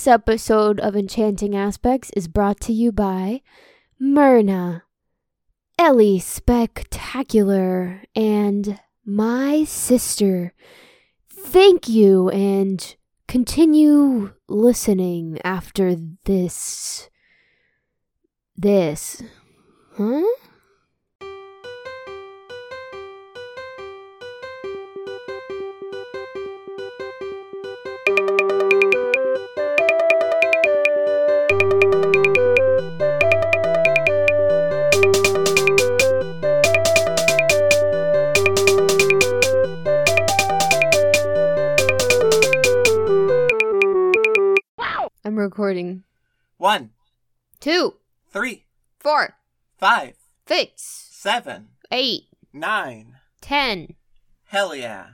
This episode of Enchanting Aspects is brought to you by Myrna, Ellie Spectacular, and my sister. Thank you and continue listening after this. This. Huh? Recording. One, Two, three, four, five, six, seven, eight, nine. ten. Hell yeah.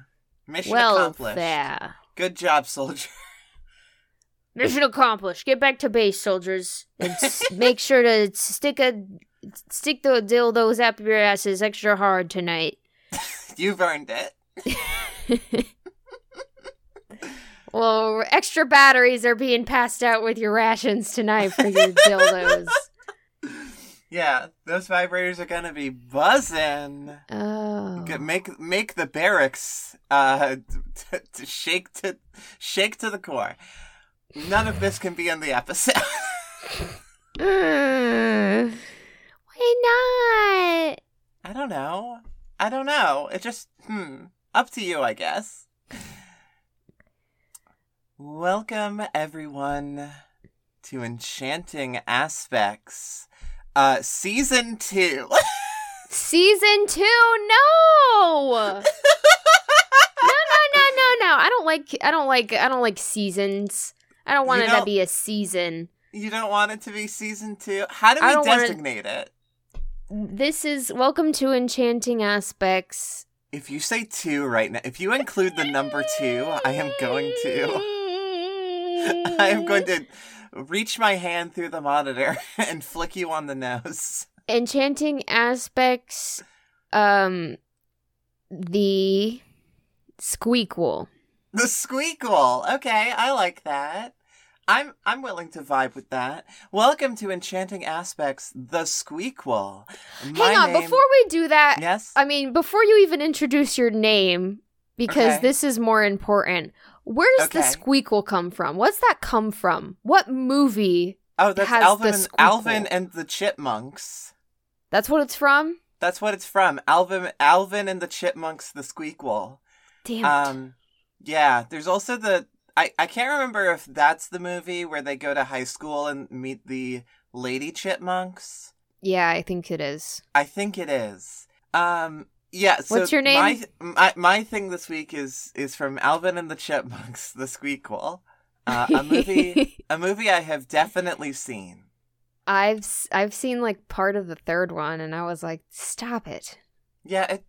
Mission Well, accomplished. there. Good job, soldier. Mission accomplished. Get back to base, soldiers, and s- make sure to stick a stick the dildos up your asses extra hard tonight. You've earned it. Well, extra batteries are being passed out with your rations tonight for your dildos. Yeah, those vibrators are gonna be buzzing. Oh, G- Make make the barracks uh t- to shake to shake to the core. None of this can be in the episode. Mm. why not? I don't know. I don't know. It just hmm. Up to you, I guess. Welcome everyone to Enchanting Aspects. Uh season 2. Season two? No, no, no, no, no, no. I don't like. I don't like. I don't like seasons. I don't want You it to don't- be a season. you don't want it to be season 2? How do we don't want it- designate it? This is welcome to Enchanting Aspects. If you say 2 right now, if you include the number 2, I am going to I am going to reach my hand through the monitor and flick you on the nose. Enchanting Aspects. Um, the Squeakquel. The squeak squeakle. Okay, I like that. I'm I'm willing to vibe with that. Welcome to Enchanting Aspects, the Squeakquel. My Hang on, name- before we do that, Yes. I mean, before you even introduce your name, because Okay. this is more important. Where does the Okay. Squeakquel come from? What's that come from? What movie? oh, that's has Alvin the and. Alvin and the Chipmunks. That's what it's from? That's what it's from. Alvin Alvin and the Chipmunks, the Squeakquel. Damn it. Um, yeah. There's also the I I can't remember if that's the movie where they go to high school and meet the lady chipmunks. yeah, I think it is. I think it is. Um, yeah. So What's your name? My, my my thing this week is is from Alvin and the Chipmunks, the Squeakquel. Uh, a movie a movie I have definitely seen. I've I've seen like part of the third one and I was like, "Stop it." Yeah. It,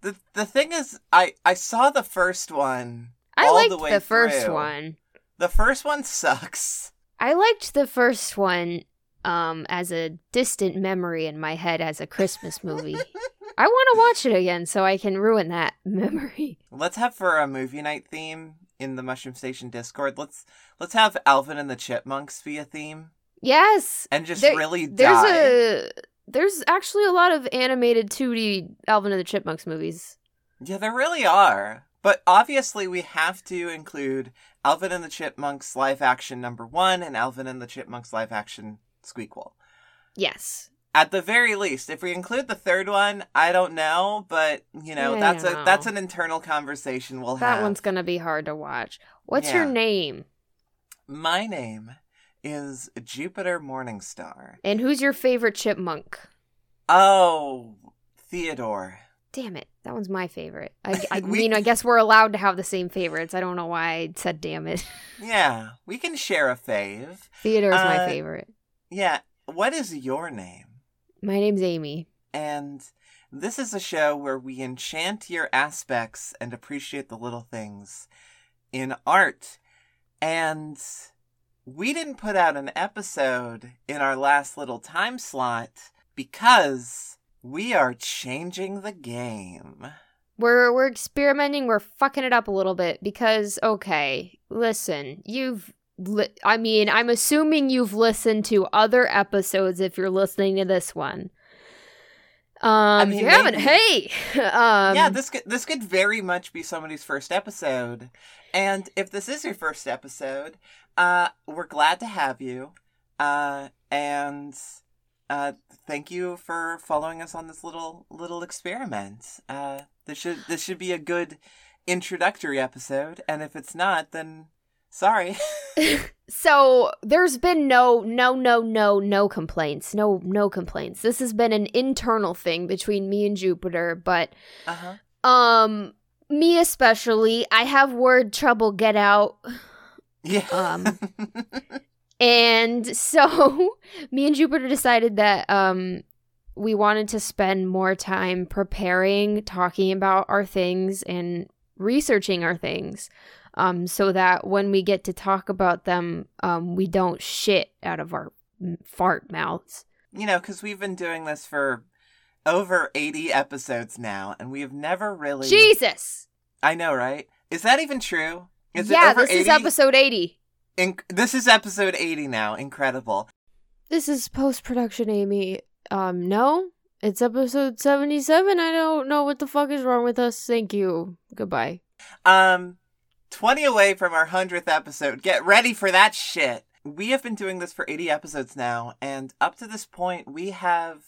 the the thing is, I I saw the first one. I liked the the, first one. The first one sucks. I liked the first one um as a distant memory in my head as a Christmas movie. I want to watch it again so I can ruin that memory. Let's have for a movie night theme in the Mushroom Station Discord. Let's let's have Alvin and the Chipmunks be a theme Yes. and just There- really There's die. a there's actually a lot of animated 2D Alvin and the Chipmunks movies. Yeah, there really are. But obviously, we have to include Alvin and the Chipmunks live action number one and Alvin and the Chipmunks live action Squeakquel. Yes. At the very least, if we include the third one, I don't know, but you know I that's a don't that's an internal conversation we'll That have. That one's going to be hard to watch. What's your name? My name is Jupiter Morningstar. And who's your favorite chipmunk? Oh, Theodore. Damn it. That one's my favorite. I, I We- mean, I guess we're allowed to have the same favorites. I don't know why I said damn it. Yeah, we can share a fave. Theodore's Uh, my favorite. Yeah, what is your name? My name's Amy. And this is a show where we enchant your aspects and appreciate the little things in art. And we didn't put out an episode in our last little time slot because we are changing the game. We're we're experimenting. We're fucking it up a little bit because okay, listen, you've I mean, I'm assuming you've listened to other episodes if you're listening to this one. Um, mean, if you haven't, hey, um, yeah, this could this could very much be somebody's first episode. And if this is your first episode, uh, we're glad to have you. Uh, and uh, thank you for following us on this little little experiment. Uh, this should this should be a good introductory episode. And if it's not, then sorry. So there's been no no no no no complaints. No no complaints. This has been an internal thing between me and Jupiter, but uh huh. um me especially, I have word trouble get out. Yeah. Um, And so me and Jupiter decided that um we wanted to spend more time preparing, talking about our things and researching our things. Um so that when we get to talk about them, um we don't shit out of our fart mouths. you know, because we've been doing this for over 80 episodes now, and we have never really. Jesus. I know, right? Is that even true? Is yeah, it over this 80? is episode 80. In- this is episode 80 now. Incredible. This is post-production Amy. Um no. It's episode 77. I don't know what the fuck is wrong with us. Thank you. Goodbye. Um, 20 away from our 100th episode. Get ready for that shit. We have been doing this for 80 episodes now, and up to this point, we have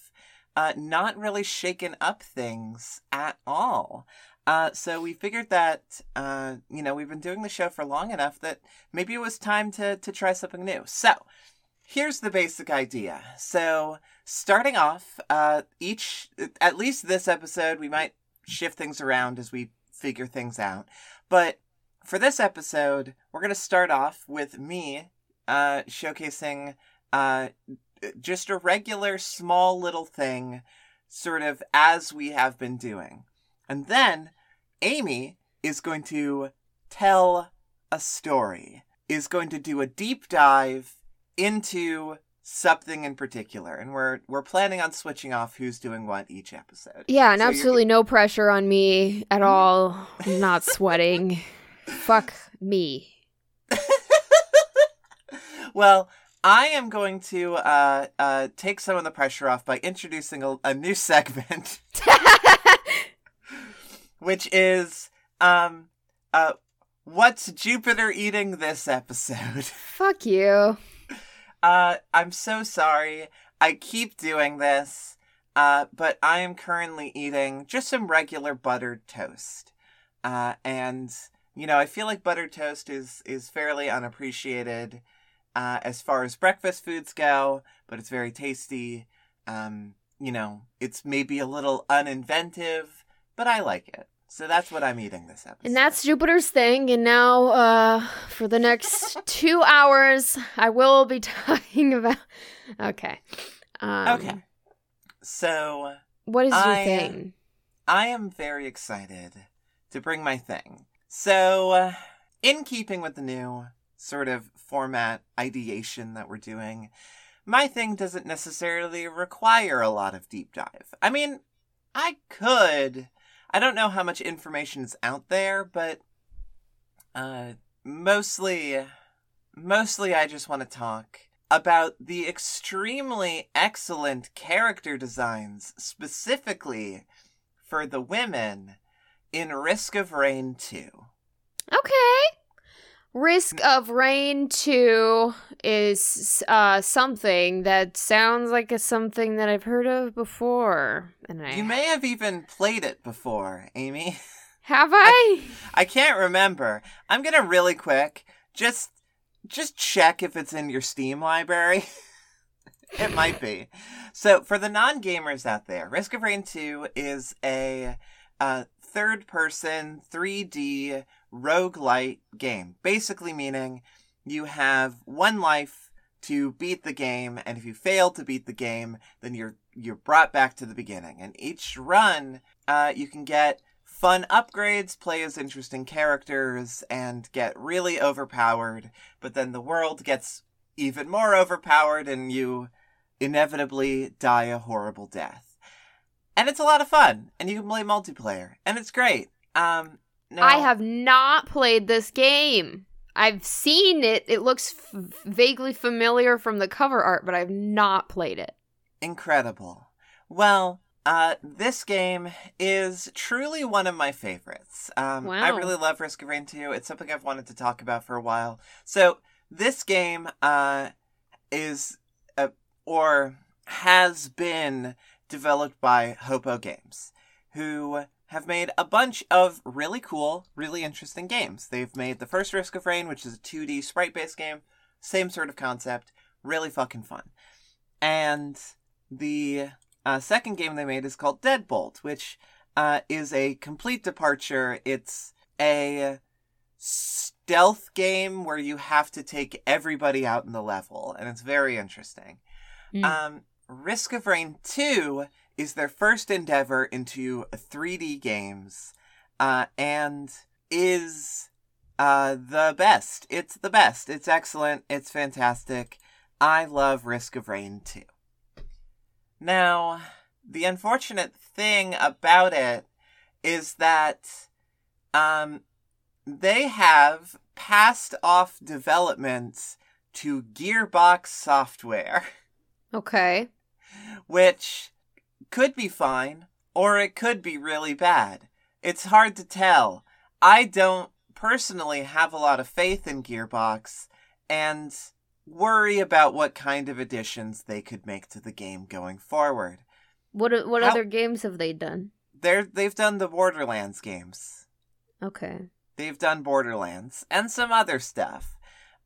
uh, not really shaken up things at all. Uh, so we figured that, uh, you know, we've been doing the show for long enough that maybe it was time to, to try something new. So here's the basic idea. So starting off, uh, each, at least this episode, we might shift things around as we figure things out. But for this episode, we're going to start off with me uh, showcasing uh, just a regular small little thing, sort of as we have been doing. And then Amy is going to tell a story, is going to do a deep dive into something in particular and we're we're planning on switching off who's doing what each episode Yeah, and So you're- absolutely no pressure on me at all. I'm not sweating. Fuck me. well, I am going to uh, uh, take some of the pressure off by introducing a, a new segment, which is um, uh, what's Jupiter eating this episode? Fuck you. Uh, I'm so sorry. I keep doing this, uh, but I am currently eating just some regular buttered toast. Uh, and you know, I feel like buttered toast is is fairly unappreciated uh, as far as breakfast foods go, but it's very tasty. Um, you know, it's maybe a little uninventive, but I like it. So that's what I'm eating this episode. And that's Jupiter's thing. And now, uh, for the next two hours, I will be talking about. Okay. Um, okay. So What is your I, thing? I am very excited to bring my thing. So, uh, in keeping with the new sort of format ideation that we're doing, my thing doesn't necessarily require a lot of deep dive. I mean, I could. I don't know how much information is out there, but uh, mostly, mostly I just want to talk about the extremely excellent character designs, specifically for the women in Risk of Rain 2. Okay. Risk of Rain 2 is uh, something that sounds like a something that I've heard of before. And I You may have even played it before, Amy. have I? I can't remember. I'm gonna really quick just just check if it's in your Steam library. it might be. So for the non-gamers out there, Risk of Rain 2 is a uh, third-person 3D roguelite game. Basically meaning you have one life to beat the game, and if you fail to beat the game, then you're you're brought back to the beginning. And each run, uh, you can get fun upgrades, play as interesting characters, and get really overpowered. But then the world gets even more overpowered, and you inevitably die a horrible death. And it's a lot of fun, and you can play multiplayer, and it's great. Um, now, I have not played this game. I've seen it. It looks f- vaguely familiar from the cover art, but I've not played it. Incredible. Well, uh, this game is truly one of my favorites. Um, I really love Risk of Rain 2. It's something I've wanted to talk about for a while. So, this game uh, is, uh, or has been developed by Hopoo Games, who have made a bunch of really cool, really interesting games. They've made the first Risk of Rain, which is a 2D sprite based game, same sort of concept, really fucking fun. And the uh, second game they made is called Deadbolt, which uh, is a complete departure. It's a stealth game where you have to take everybody out in the level, and it's very interesting. Hmm. Um, Risk of Rain 2 is their first endeavor into 3D games, uh, and is uh, the best. It's the best. It's excellent. It's fantastic. I love Risk of Rain 2. Now, the unfortunate thing about it is that um, they have passed off developments to Gearbox Software, Okay. Which could be fine or it could be really bad. It's hard to tell. I don't personally have a lot of faith in Gearbox and worry about what kind of additions they could make to the game going forward. What what How- other games have they done? They're they've done the Borderlands games. Okay. They've done Borderlands and some other stuff.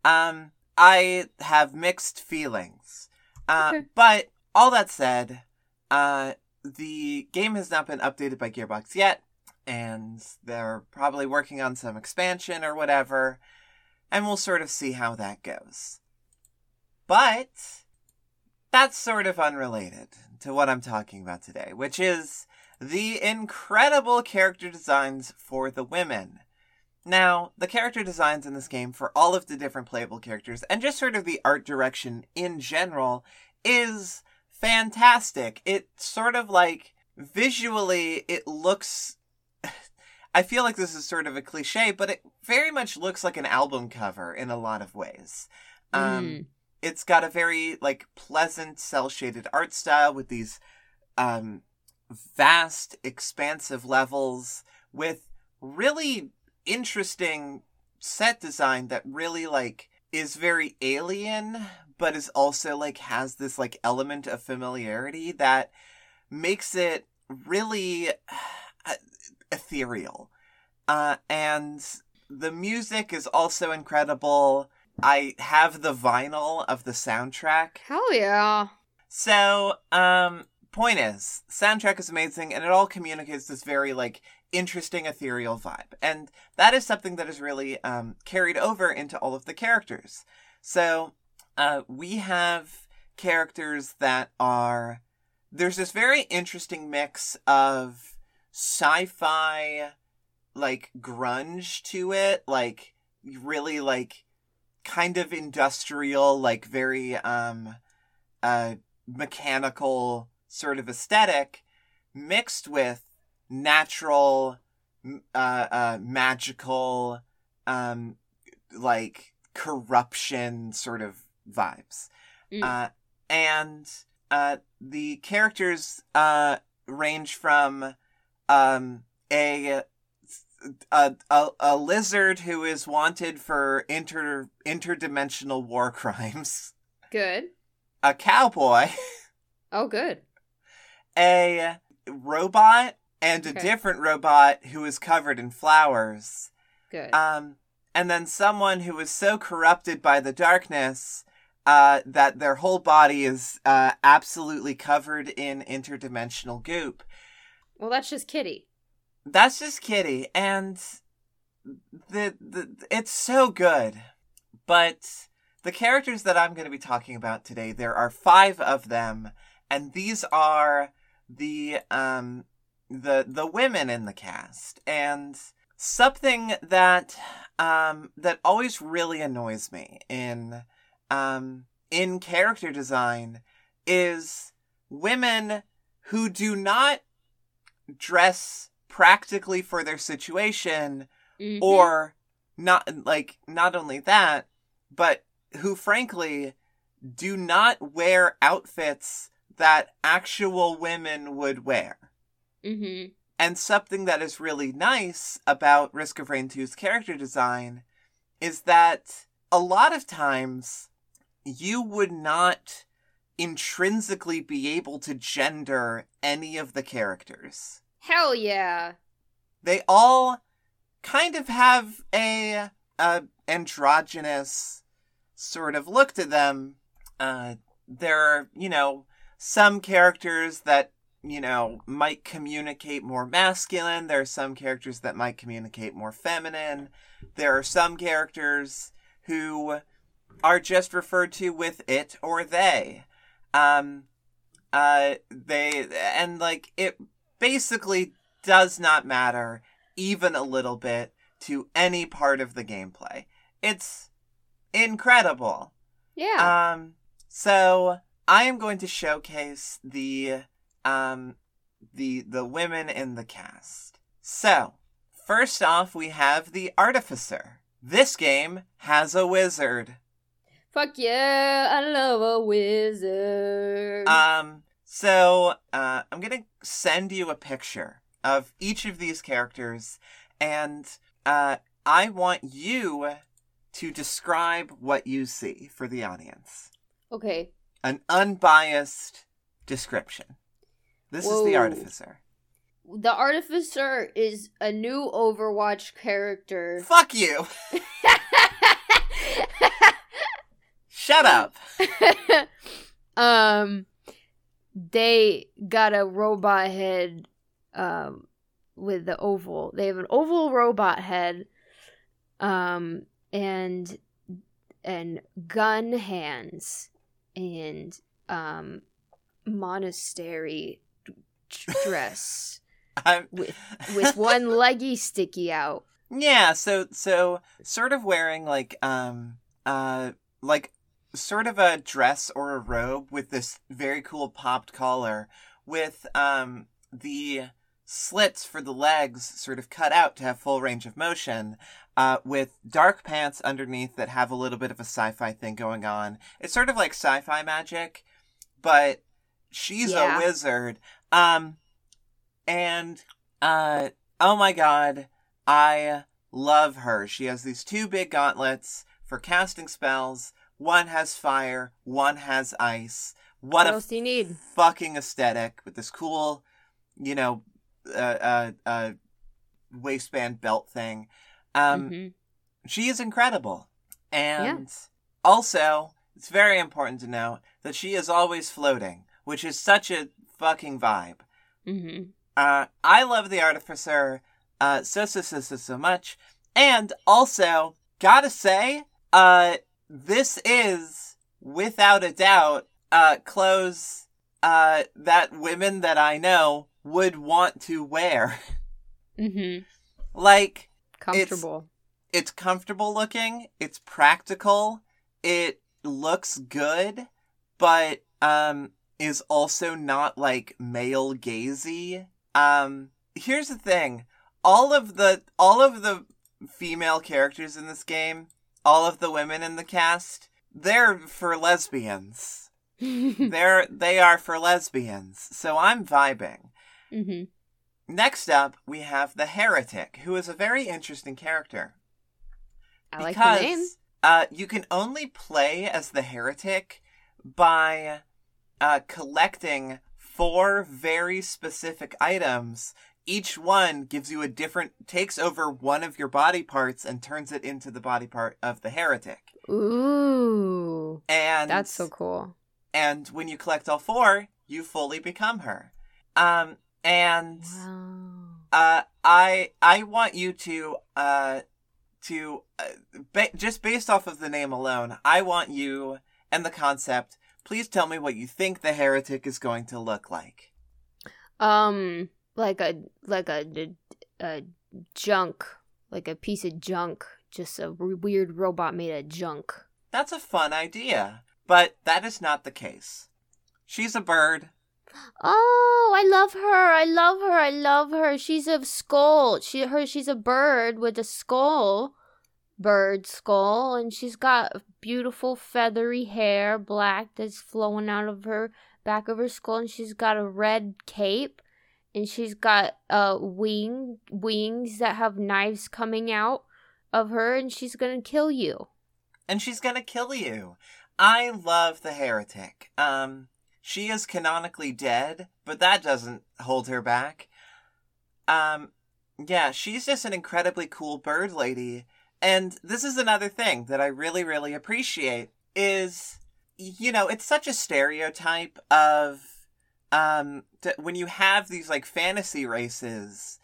Um, I have mixed feelings. Uh, Okay. but all that said, uh, the game has not been updated by Gearbox yet, and they're probably working on some expansion or whatever, and we'll sort of see how that goes. But that's sort of unrelated to what I'm talking about today, which is the incredible character designs for the women. Now, the character designs in this game for all of the different playable characters and just sort of the art direction in general is fantastic. It sort of like visually it looks I feel like this is sort of a cliche, but it very much looks like an album cover in a lot of ways. Um Mm. it's got a very like pleasant cel shaded art style with these um vast expansive levels with really interesting set design that really like is very alien but is also like has this like element of familiarity that makes it really uh, ethereal uh and the music is also incredible i have the vinyl of the soundtrack Hell yeah. so, um, point is, soundtrack is amazing, and it all communicates this very like interesting ethereal vibe, and that is something that is really um carried over into all of the characters. So, uh, we have characters that are there's this very interesting mix of sci-fi, like grunge to it, like really like kind of industrial, like very um uh mechanical sort of aesthetic mixed with natural uh, uh magical um like corruption sort of vibes Mm. uh and uh the characters uh range from um a a, a, a lizard who is wanted for inter interdimensional war crimes Good. a cowboy Oh, good. a robot and a different robot who is covered in flowers. Good. Um, and then someone who is so corrupted by the darkness uh, that their whole body is uh, absolutely covered in interdimensional goop. well, that's just Kitty. That's just Kitty, and the the it's so good. But the characters that I'm going to be talking about today, there are five of them, and these are the um the the women in the cast. And something that um that always really annoys me in um in character design is women who do not dress practically for their situation Mhm. or not like not only that, but who frankly do not wear outfits that actual women would wear. Mm-hmm. And something that is really nice about Risk of Rain 2's character design is that a lot of times you would not intrinsically be able to gender any of the characters. Hell yeah. They all kind of have a, a androgynous sort of look to them. Uh, there are, you know, some characters that, you know, might communicate more masculine. There are some characters that might communicate more feminine. There are some characters who are just referred to with it or they. Um, uh, they, and like, it basically does not matter even a little bit to any part of the gameplay. It's incredible. Yeah. Um, so I am going to showcase the um the the women in the cast. So, first off, we have the artificer. This game has a wizard. Fuck yeah, I love a wizard. Um, so uh, I'm gonna send you a picture of each of these characters, and uh, I want you to describe what you see for the audience. okay. An unbiased description. This is the artificer. The artificer is a new Overwatch character. Fuck you! Shut up! um they got a robot head um with the oval. They have an oval robot head um and and gun hands and um monastery dress with with one leggy sticky out. Yeah, so so sort of wearing like um uh like sort of a dress or a robe with this very cool popped collar with um the slits for the legs sort of cut out to have full range of motion uh with dark pants underneath that have a little bit of a sci-fi thing going on. It's sort of like sci-fi magic, but she's Yeah. a wizard. Um and uh oh my god, I love her. She has these two big gauntlets for casting spells. One has fire, one has ice. What What a else do you need? fucking aesthetic with this cool, you know, uh, uh, uh, waistband belt thing. Um, Mhm. she is incredible. And also, it's very important to note that she is always floating, which is such a fucking vibe. Mhm. Uh, I love the Artificer uh, so, so, so, so, so much. And also, gotta say, uh, this is, without a doubt, uh, clothes uh, that women that I know would want to wear. Mhm. like, Comfortable. it's comfortable looking, it's practical, it looks good, but um is also not like male gazy. Um here's the thing. All of the all of the female characters in this game, all of the women in the cast, they're for lesbians. they're they are for lesbians. So I'm vibing. mhm. Next up, we have the heretic, who is a very interesting character I like because the name. uh, you can only play as the heretic by uh, collecting four very specific items. Each one gives you a different, takes over one of your body parts and turns it into the body part of the heretic. Ooh. And That's so cool. And when you collect all four, you fully become her. Um, and Wow. uh, I I want you to uh to uh, ba- just based off of the name alone, I want you and the concept. Please tell me what you think the heretic is going to look like. Um, like a like a, a, a junk, like a piece of junk, just a weird robot made of junk. That's a fun idea, but that is not the case. She's a bird. Oh, I love her. I love her. I love her. She's a skull. She her she's a bird with a skull bird skull, and she's got beautiful feathery hair, black, that's flowing out of her back of her skull, and she's got a red cape, and she's got uh wing wings that have knives coming out of her, and she's gonna kill you. And she's gonna kill you. I love the heretic. Um, she is canonically dead, but that doesn't hold her back. Um, yeah, she's just an incredibly cool bird lady. And this is another thing that I really, really appreciate is, you know, it's such a stereotype of, um, to, when you have these like fantasy races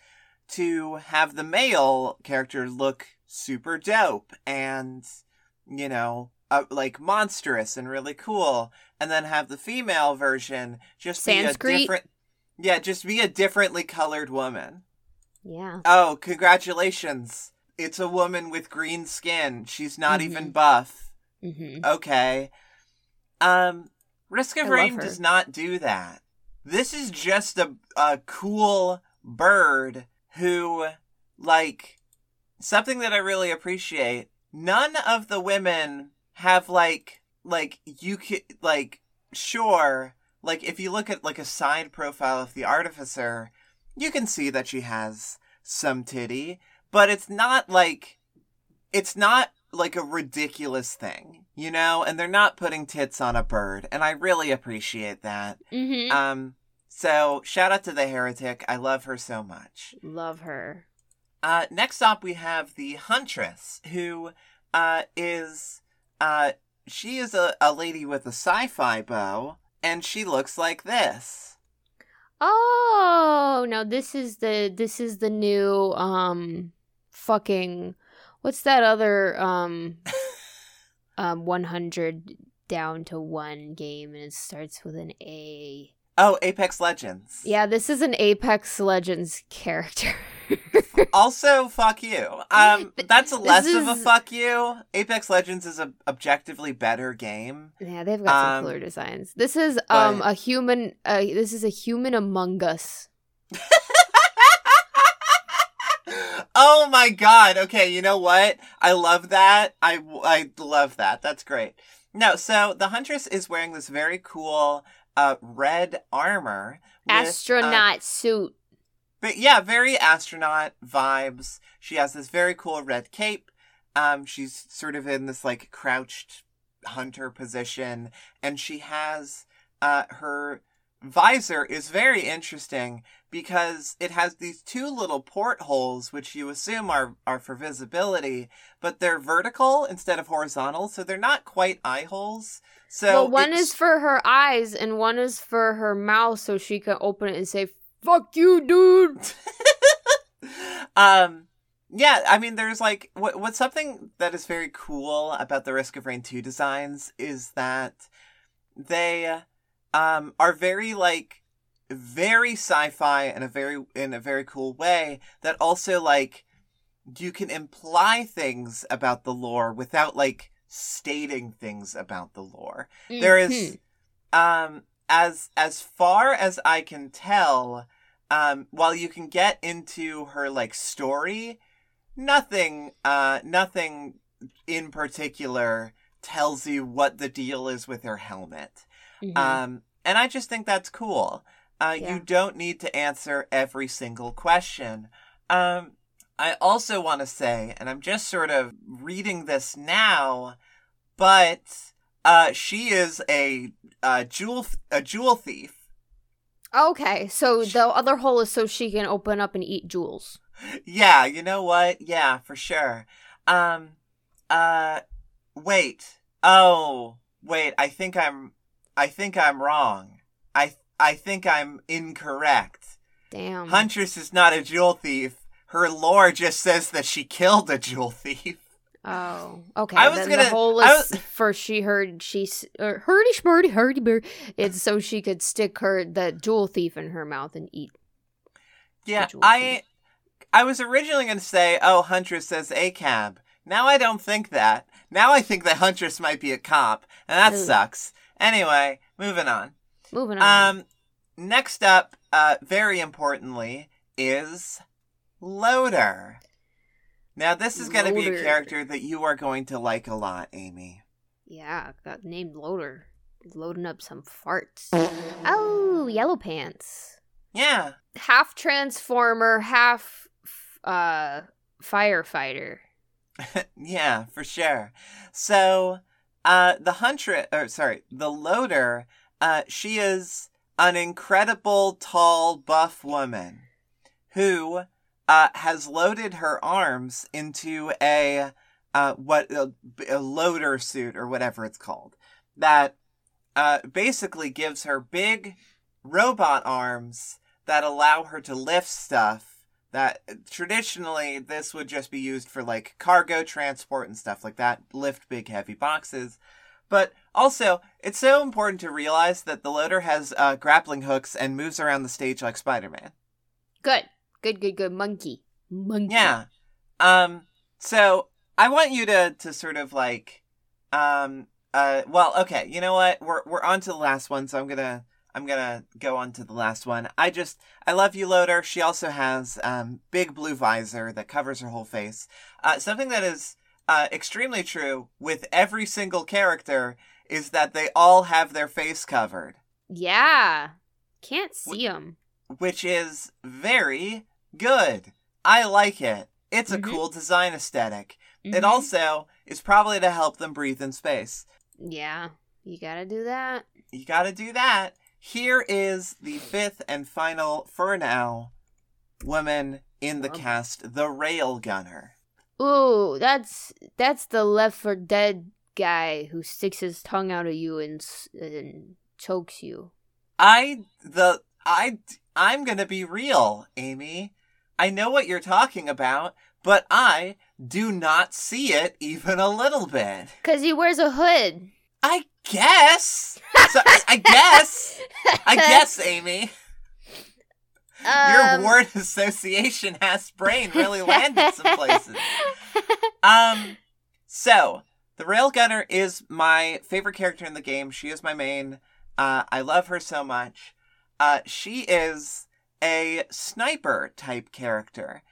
to have the male character look super dope and, you know, uh, like monstrous and really cool, and then have the female version just Sanskrit? be a different, yeah, just be a differently colored woman. Yeah. Oh, congratulations! It's a woman with green skin. She's not even Mhm. buff. Mm-hmm. Okay. Um, Risk of Rain does not do that. This is just a a cool bird who, like, something that I really appreciate. None of the women have like like you could like sure like if you look at like a side profile of the artificer, you can see that she has some titty, but it's not like it's not like a ridiculous thing, you know? And they're not putting tits on a bird, and I really appreciate that. Mm-hmm. Um so shout out to the heretic. I love her so much. Love her. Uh, next up, we have the Huntress, who uh, is uh, she is a, a lady with a sci-fi bow, and she looks like this. Oh no, this is the this is the new um fucking what's that other um um 100 down to 1 game and it starts with an A. Oh, Apex Legends. Yeah, this is an Apex Legends character. Also, fuck you. Um, that's less of a fuck you. Apex Legends is a objectively better game. yeah, they've got some Um, cooler designs. This is um but- a human uh, this is a human among us. oh my god. Okay, you know what? I love that. I I love that. That's great. No, so the Huntress is wearing this very cool uh red armor with, uh, Astronaut suit. but yeah, very astronaut vibes. She has this very cool red cape. Um she's sort of in this like crouched hunter position and she has uh her visor is very interesting because it has these two little portholes which you assume are are for visibility but they're vertical instead of horizontal so they're not quite eye holes so well, one it's- is for her eyes and one is for her mouth so she can open it and say, Fuck you, dude. um yeah i mean there's like what what's something that is very cool about the risk of rain 2 designs is that they um are very like very sci-fi in a very in a very cool way that also like you can imply things about the lore without like stating things about the lore there is Mhm. um as as far as i can tell um while you can get into her like story nothing uh nothing in particular tells you what the deal is with her helmet Mhm. um and i just think that's cool uh Yeah. you don't need to answer every single question um i also want to say and i'm just sort of reading this now but uh she is a uh jewel a jewel thief Okay, so the other hole is so she can open up and eat jewels. yeah, you know what? Yeah, for sure. Um uh wait. Oh, wait, I think I'm I think I'm wrong. I I think I'm incorrect. Damn. Huntress is not a jewel thief. Her lore just says that she killed a jewel thief. Oh, okay. I was then gonna- the hole I is for she heard she or uh, hurdy shmurdy hurdy bird. It's so she could stick her the jewel thief in her mouth and eat. Yeah, I thief. I was originally going to say, "Oh, Huntress says a cab." Now I don't think that. Now I think that Huntress might be a cop, and that Ugh. sucks. Anyway, moving on. Moving on. Um, next up, uh, very importantly, is Loader. Now, this is going to be a character that you are going to like a lot, Amy. Yeah, got named Loader. Loading up some farts. Oh, Yellow Pants. Yeah. Half Transformer, half uh firefighter. yeah, for sure. So, uh, the huntress, or sorry, the loader, uh, she is an incredible, tall, buff woman who, uh, has loaded her arms into a, uh, what, a, a loader suit or whatever it's called that, uh, basically gives her big robot arms that allow her to lift stuff that traditionally this would just be used for like cargo transport and stuff like that, lift big heavy boxes. But also, it's so important to realize that the loader has uh, grappling hooks and moves around the stage like Spider-Man. Good. Good, good, good. Monkey. Monkey. Yeah. Um. So I want you to to sort of like, um. Uh. Well. Okay. You know what? We're we're on to the last one, so I'm gonna I'm gonna go on to the last one. I just I love you, Loader. She also has um big blue visor that covers her whole face. Uh, something that is uh extremely true with every single character is that they all have their face covered, Yeah. Can't see them. which is very good. I like it. It's a Mhm. cool design esthetic Mm-hmm. It also is probably to help them breathe in space. Yeah. You gotta do that. You gotta do that. Here is the fifth and final, for now, woman in the it. cast, the Railgunner. Ooh, that's that's the Left 4 Dead guy who sticks his tongue out at you and and chokes you. I, the, I, I'm gonna be real, Amy. I know what you're talking about, but I do not see it even a little bit. Cause he wears a hood. I guess. So, I, I guess. I guess, Amy. Your Um, word association has brain really landed some places. Um, so the railgunner is my favorite character in the game. She is my main. Uh, I love her so much. Uh, she is a sniper type character.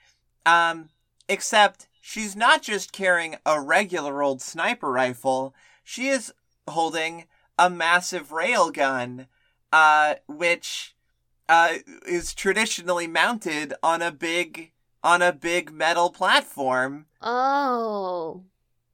Um, except she's not just carrying a regular old sniper rifle. She is holding a massive railgun, uh, which uh, is traditionally mounted on a big on a big metal platform. oh,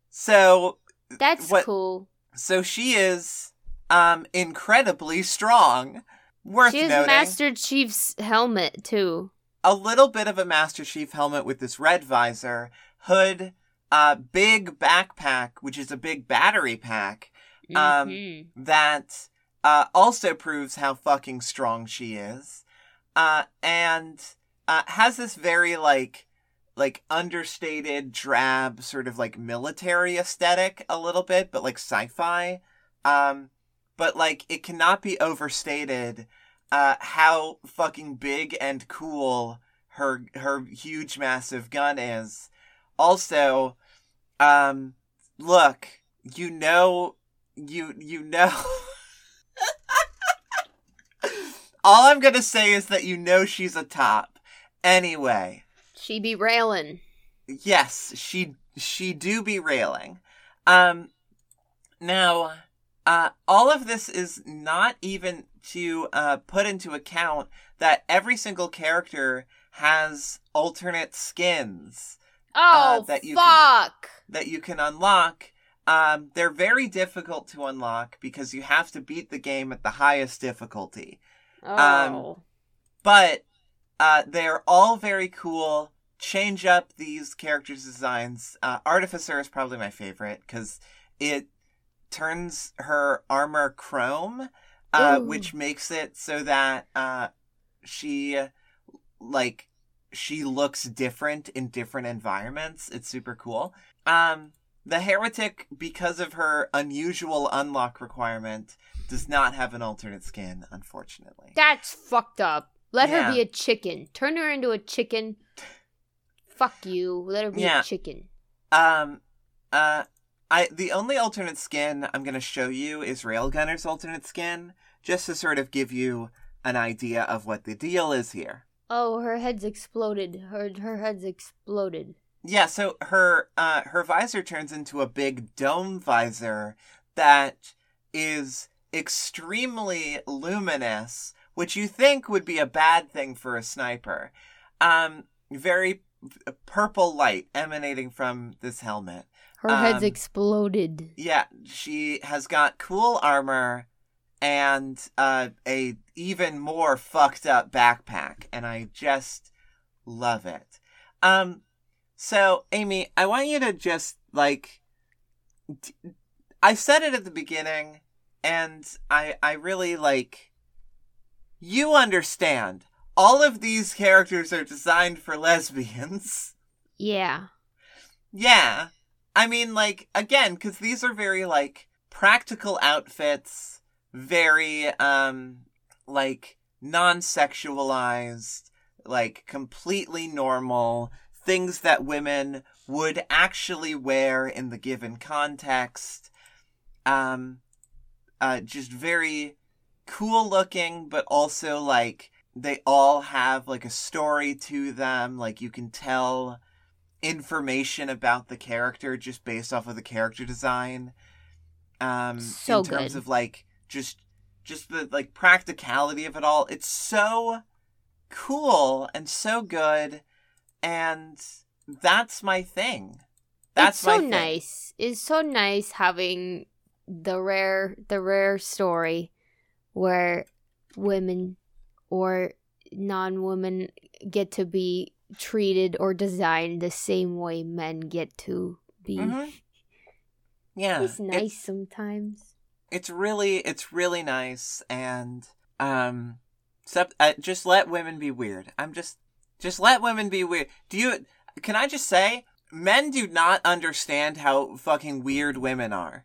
So that's What- cool. so she is um incredibly strong. Worth She has noting. Master Chief's helmet too. a little bit of a Master Chief helmet with this red visor, hood, uh big backpack, which is a big battery pack Um, Mhm. that uh also proves how fucking strong she is. Uh and uh has this very like like understated drab sort of like military aesthetic a little bit but like sci-fi um but like it cannot be overstated uh how fucking big and cool her her huge massive gun is also um look you know you you know all i'm gonna say is that you know she's a top anyway She be railing. yes she she do be railing um now uh all of this is not even to uh put into account that every single character has alternate skins Oh, that you fuck. that you can unlock. Um, they're very difficult to unlock because you have to beat the game at the highest difficulty. Oh. But uh, they're all very cool. Change up these characters' designs. Uh, Artificer is probably my favorite because it turns her armor chrome, uh, which makes it so that uh, she like she looks different in different environments. It's super cool. Um, the heretic, because of her unusual unlock requirement, does not have an alternate skin, unfortunately. That's fucked up. Let Yeah. her be a chicken. Turn her into a chicken. Fuck you. Let her be Yeah. a chicken. Um, uh, I the only alternate skin I'm gonna show you is Railgunner's alternate skin, just to sort of give you an idea of what the deal is here. Oh, her head's exploded. Her her head's exploded. Yeah, so her uh her visor turns into a big dome visor that is extremely luminous, which you think would be a bad thing for a sniper. Um very purple light emanating from this helmet. Her head's Um, exploded. Yeah, she has got cool armor and uh, a even more fucked up backpack, and I just love it. Um, so Amy, I want you to just like, d- I said it at the beginning, and I I really like. You understand. All of these characters are designed for lesbians. Yeah. Yeah. I mean, like, again, because these are very, like, practical outfits, very, um, like, non sexualized, like, completely normal, things that women would actually wear in the given context. Um, uh, just very cool looking, but also, like, they all have, like, a story to them. Like, you can tell information about the character just based off of the character design um So in terms good. of like just just the like practicality of it all it's so cool and so good and that's my thing that's it's so my thing. nice. It's so nice having the rare the rare story where women or non-women get to be treated or designed the same way men get to be. Mhm. yeah It's it- nice sometimes. it's really it's really nice and um sep- uh, just let women be weird i'm just just let women be weird. Do you can i just say men do not understand how fucking weird women are.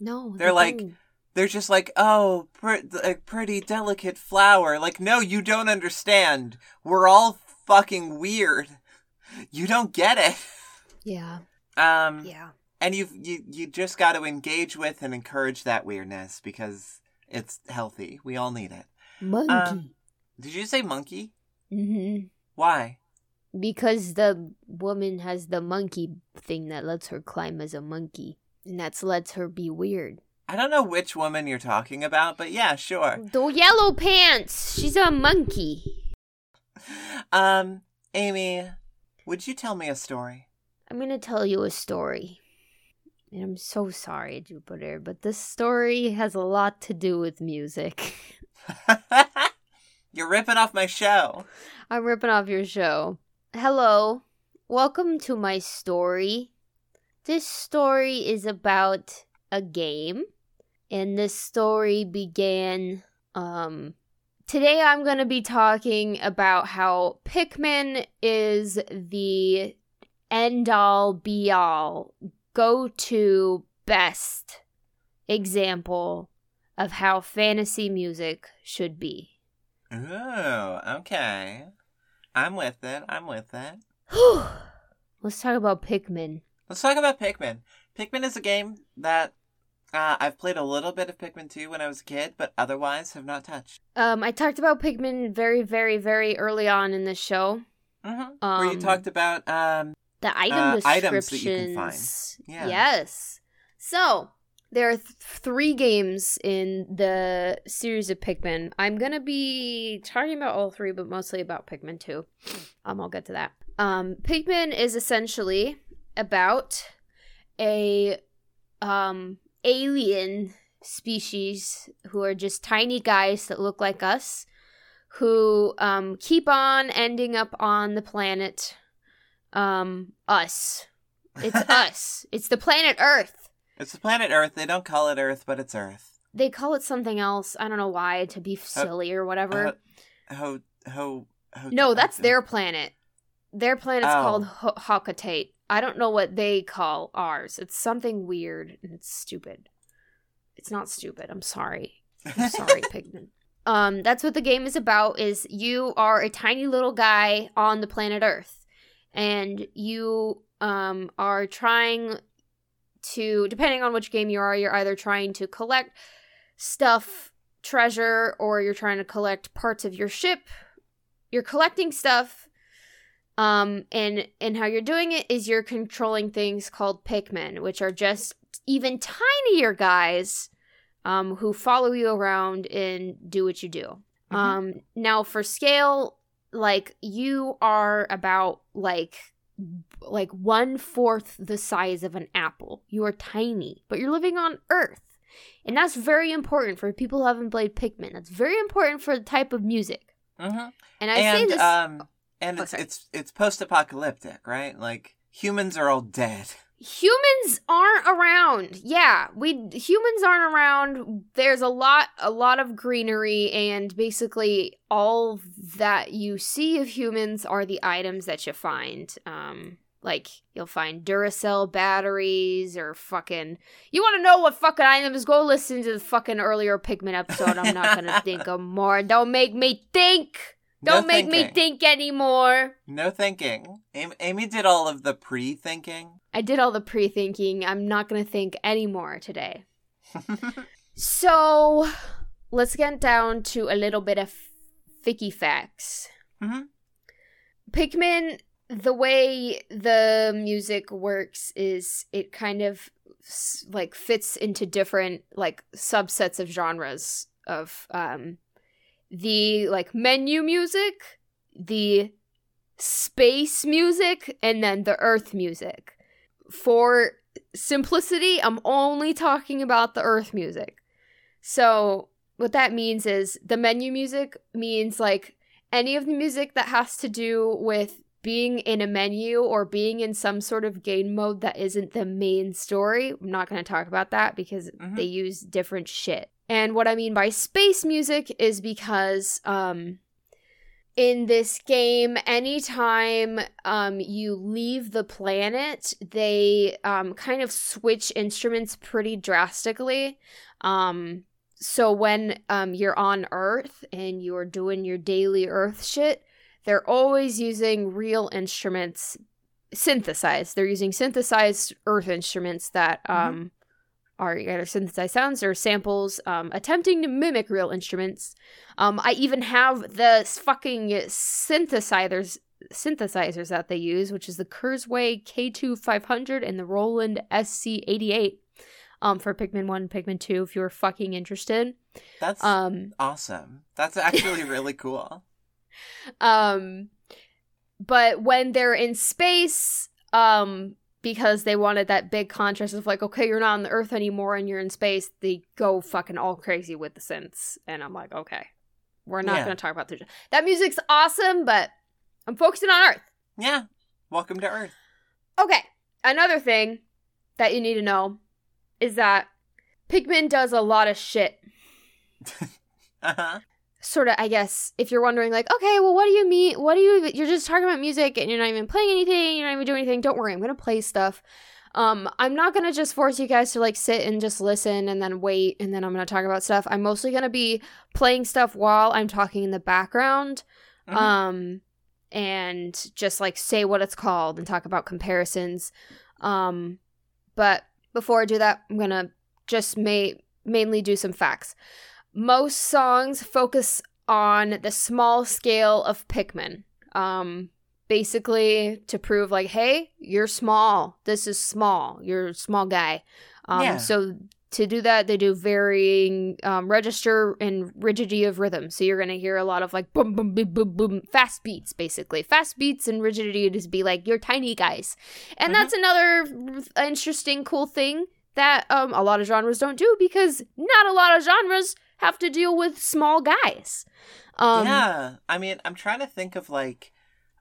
No, They're they like- don't. they're just like oh pre- a pretty delicate flower. Like no you don't understand. We're all fucking weird. You don't get it. Yeah, um yeah. and you you you just got to engage with and encourage that weirdness because it's healthy. We all need it. Monkey. Um, Did you say monkey? Hmm Why? Because the woman has the monkey thing that lets her climb as a monkey, and that's lets her be weird. I don't know which woman you're talking about, but yeah, sure. The yellow pants. She's a monkey. Um, Amy, would you tell me a story? I'm gonna tell you a story. And I'm so sorry, Jupiter, but this story has a lot to do with music. you're ripping off my show. I'm ripping off your show. Hello. Welcome to my story. This story is about a game. And this story began um today I'm going to be talking about how Pikmin is the end all be all go to best example of how fantasy music should be. Ooh, okay. I'm with it. I'm with it. Let's talk about Pikmin. Let's talk about Pikmin. Pikmin is a game that uh, I've played a little bit of Pikmin 2 when I was a kid, but otherwise have not touched. Um, I talked about Pikmin very, very, very early on in the show. Mm-hmm. Where you Um, talked about um, The item Uh, descriptions. items that you can find. Yeah. Yes. So there are th- three games in the series of Pikmin. I'm gonna be talking about all three, but mostly about Pikmin two. Um, I'll get to that. Um, Pikmin is essentially about a um alien species who are just tiny guys that look like us who um keep on ending up on the planet um us it's us it's the planet earth it's the planet Earth. They don't call it Earth, but it's Earth. they call it something else i don't know why to be silly or whatever Uh, ho, ho, ho, no that's their planet their planet's Oh. called Ho- Hocotate. i don't know what they call ours it's something weird and it's stupid it's not stupid i'm sorry I'm sorry, Pigman. Um, that's what the game is about. Is you are a tiny little guy on the planet Earth, and you um are trying to, depending on which game you are, you're either trying to collect stuff, treasure, or you're trying to collect parts of your ship. You're collecting stuff, Um, and and how you're doing it is you're controlling things called Pikmin, which are just even tinier guys, um, who follow you around and do what you do. Mhm. Um, now for scale, like you are about like like one fourth the size of an apple. You are tiny, but you're living on Earth, and that's very important for people who haven't played Pikmin. That's very important for the type of music. hmm And I say and this. um, and Oh, it's it's it's post-apocalyptic, right? Like humans are all dead. Humans aren't around. Yeah we humans aren't around. There's a lot a lot of greenery and basically all that you see of humans are the items that you find. Um like you'll find duracell batteries or fucking you want to know what fucking items go listen to the fucking earlier Pikmin episode. I'm not gonna think of more. Don't make me think No don't make me think anymore No thinking. Amy, Amy did all of the pre-thinking. I did all the pre thinking. I'm not going to think anymore today. So let's get down to a little bit of ficky facts. Mhm. Pikmin, the way the music works is it kind of like fits into different like subsets of genres of um the like menu music, the space music, and then the earth music. For simplicity, I'm only talking about the earth music. So, what that means is the menu music means like any of the music that has to do with being in a menu or being in some sort of game mode that isn't the main story. I'm not going to talk about that because Mhm. they use different shit. And what I mean by space music is because um in this game anytime um you leave the planet they um kind of switch instruments pretty drastically um so when um you're on earth and you're doing your daily earth shit they're always using real instruments synthesized they're using synthesized earth instruments that Mhm. Are either synthesized sounds or samples um attempting to mimic real instruments um i even have the fucking synthesizers synthesizers that they use which is the kurzweil k2500 and the roland sc88 um for pikmin 1 pikmin 2 if you're fucking interested That's um awesome. That's actually really cool. Um, but when they're in space, um, because they wanted that big contrast of like, okay, you're not on the Earth anymore and you're in space, they go fucking all crazy with the synths, and I'm like, okay, we're not Yeah. gonna talk about the that music's awesome, but I'm focusing on Earth. Yeah. Welcome to Earth. Okay, another thing that you need to know is that Pikmin does a lot of shit. Uh huh. Sort of i guess if you're wondering like okay well what do you mean what do you you're just talking about music and you're not even playing anything you're not even doing anything don't worry i'm gonna play stuff. Um i'm not gonna just force you guys to like sit and just listen and then wait and then i'm gonna talk about stuff. I'm mostly gonna be playing stuff while i'm talking in the background Mhm. um and just like say what it's called and talk about comparisons. Um but before i do that i'm gonna just ma- mainly do some facts most songs focus on the small scale of pikmin um basically to prove like hey you're small. This is small. You're a small guy. Um Yeah. so to do that they do varying um, register and rigidity of rhythm. So you're gonna hear a lot of like boom boom boom boom boom fast beats basically. Fast beats and rigidity to be like you're tiny guys. And Mhm. that's another interesting cool thing that um, a lot of genres don't do because not a lot of genres have to deal with small guys um, yeah. I mean, I'm trying to think of like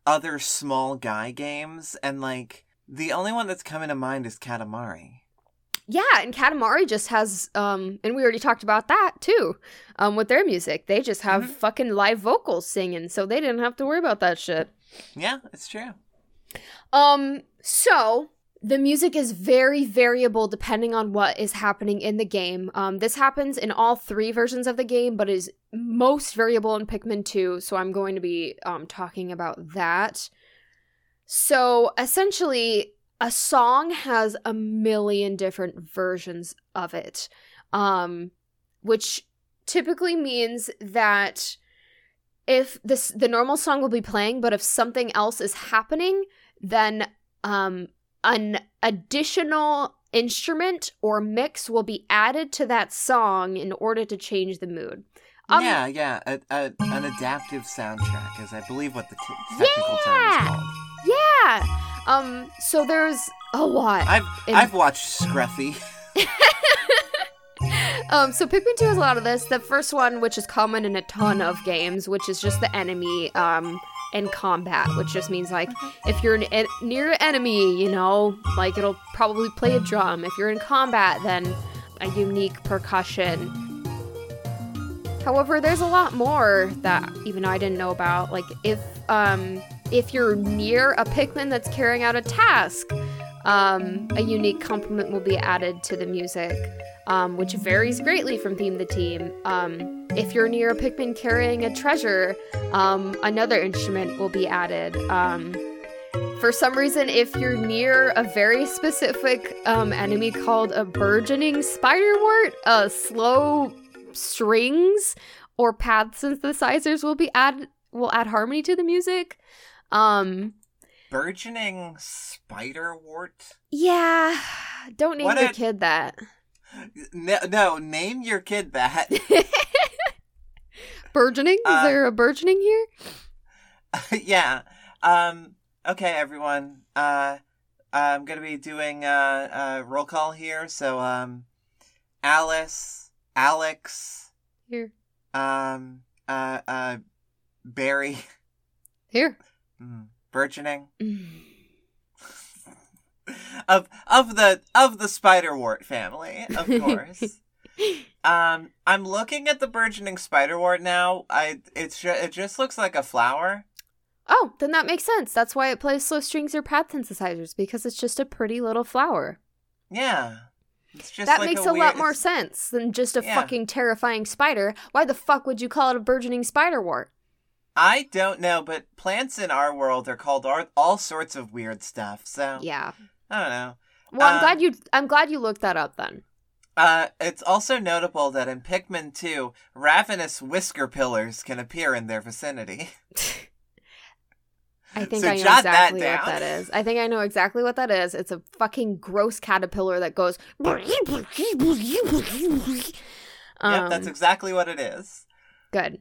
other small guy games, and like the only one that's coming to mind is Katamari. Yeah, and Katamari just has um and we already talked about that too. Um with their music. They just have Mhm. fucking live vocals singing, so they didn't have to worry about that shit. Yeah, it's true. Um so the music is very variable depending on what is happening in the game. Um this happens in all three versions of the game, but is most variable in Pikmin 2, so I'm going to be um talking about that. So essentially a song has a million different versions of it. Um which typically means that if this the normal song will be playing, but if something else is happening, then um an additional instrument or mix will be added to that song in order to change the mood. Um, yeah, yeah, a, a, an adaptive soundtrack is, I believe, what the t- technical term is called. Yeah. Um so there's a lot. I've in- I've watched Scruffy. Um, so Pikmin 2 has a lot of this. The first one, which is common in a ton of games, which is just the enemy um, in combat, which just means like if you're an en- near an enemy, you know, like it'll probably play a drum. If you're in combat, then a unique percussion. However, there's a lot more that even I didn't know about. Like if um, if you're near a Pikmin that's carrying out a task, um, a unique complement will be added to the music um, which varies greatly from theme to team. Um, if you're near a Pikmin carrying a treasure, um, another instrument will be added. Um, for some reason, if you're near a very specific um, enemy called a burgeoning spiderwort, uh, slow strings or pad synthesizers will be added. Will add harmony to the music. Um, Burgeoning spiderwort. yeah, don't name What your a- kid that. No, no, name your kid that. burgeoning? Is Uh, there a burgeoning here? yeah. Um. Okay, everyone. Uh, I'm gonna be doing uh, uh roll call here. So um, Alice, Alex, Here. um, uh, uh, Barry, Here. mm, burgeoning Mm. of of the of the spiderwort family, of course. um, I'm looking at the burgeoning spiderwort now. I it's it just looks like a flower. Oh, then that makes sense. That's why it plays slow strings or pad synthesizers because it's just a pretty little flower. Yeah. It's just that like makes a, a, weird, lot more sense than just a Yeah. fucking terrifying spider. Why the fuck would you call it a burgeoning spiderwort? I don't know, but plants in our world are called all, sorts of weird stuff. So Yeah. I don't know. Well, I'm Um, glad you. I'm glad you looked that up then. Uh, it's also notable that in Pikmin 2, ravenous whiskerpillars can appear in their vicinity. I think So I know jot that exactly what that is. I think I know exactly what that is. It's a fucking gross caterpillar that goes. yep, that's Um, exactly what it is. good.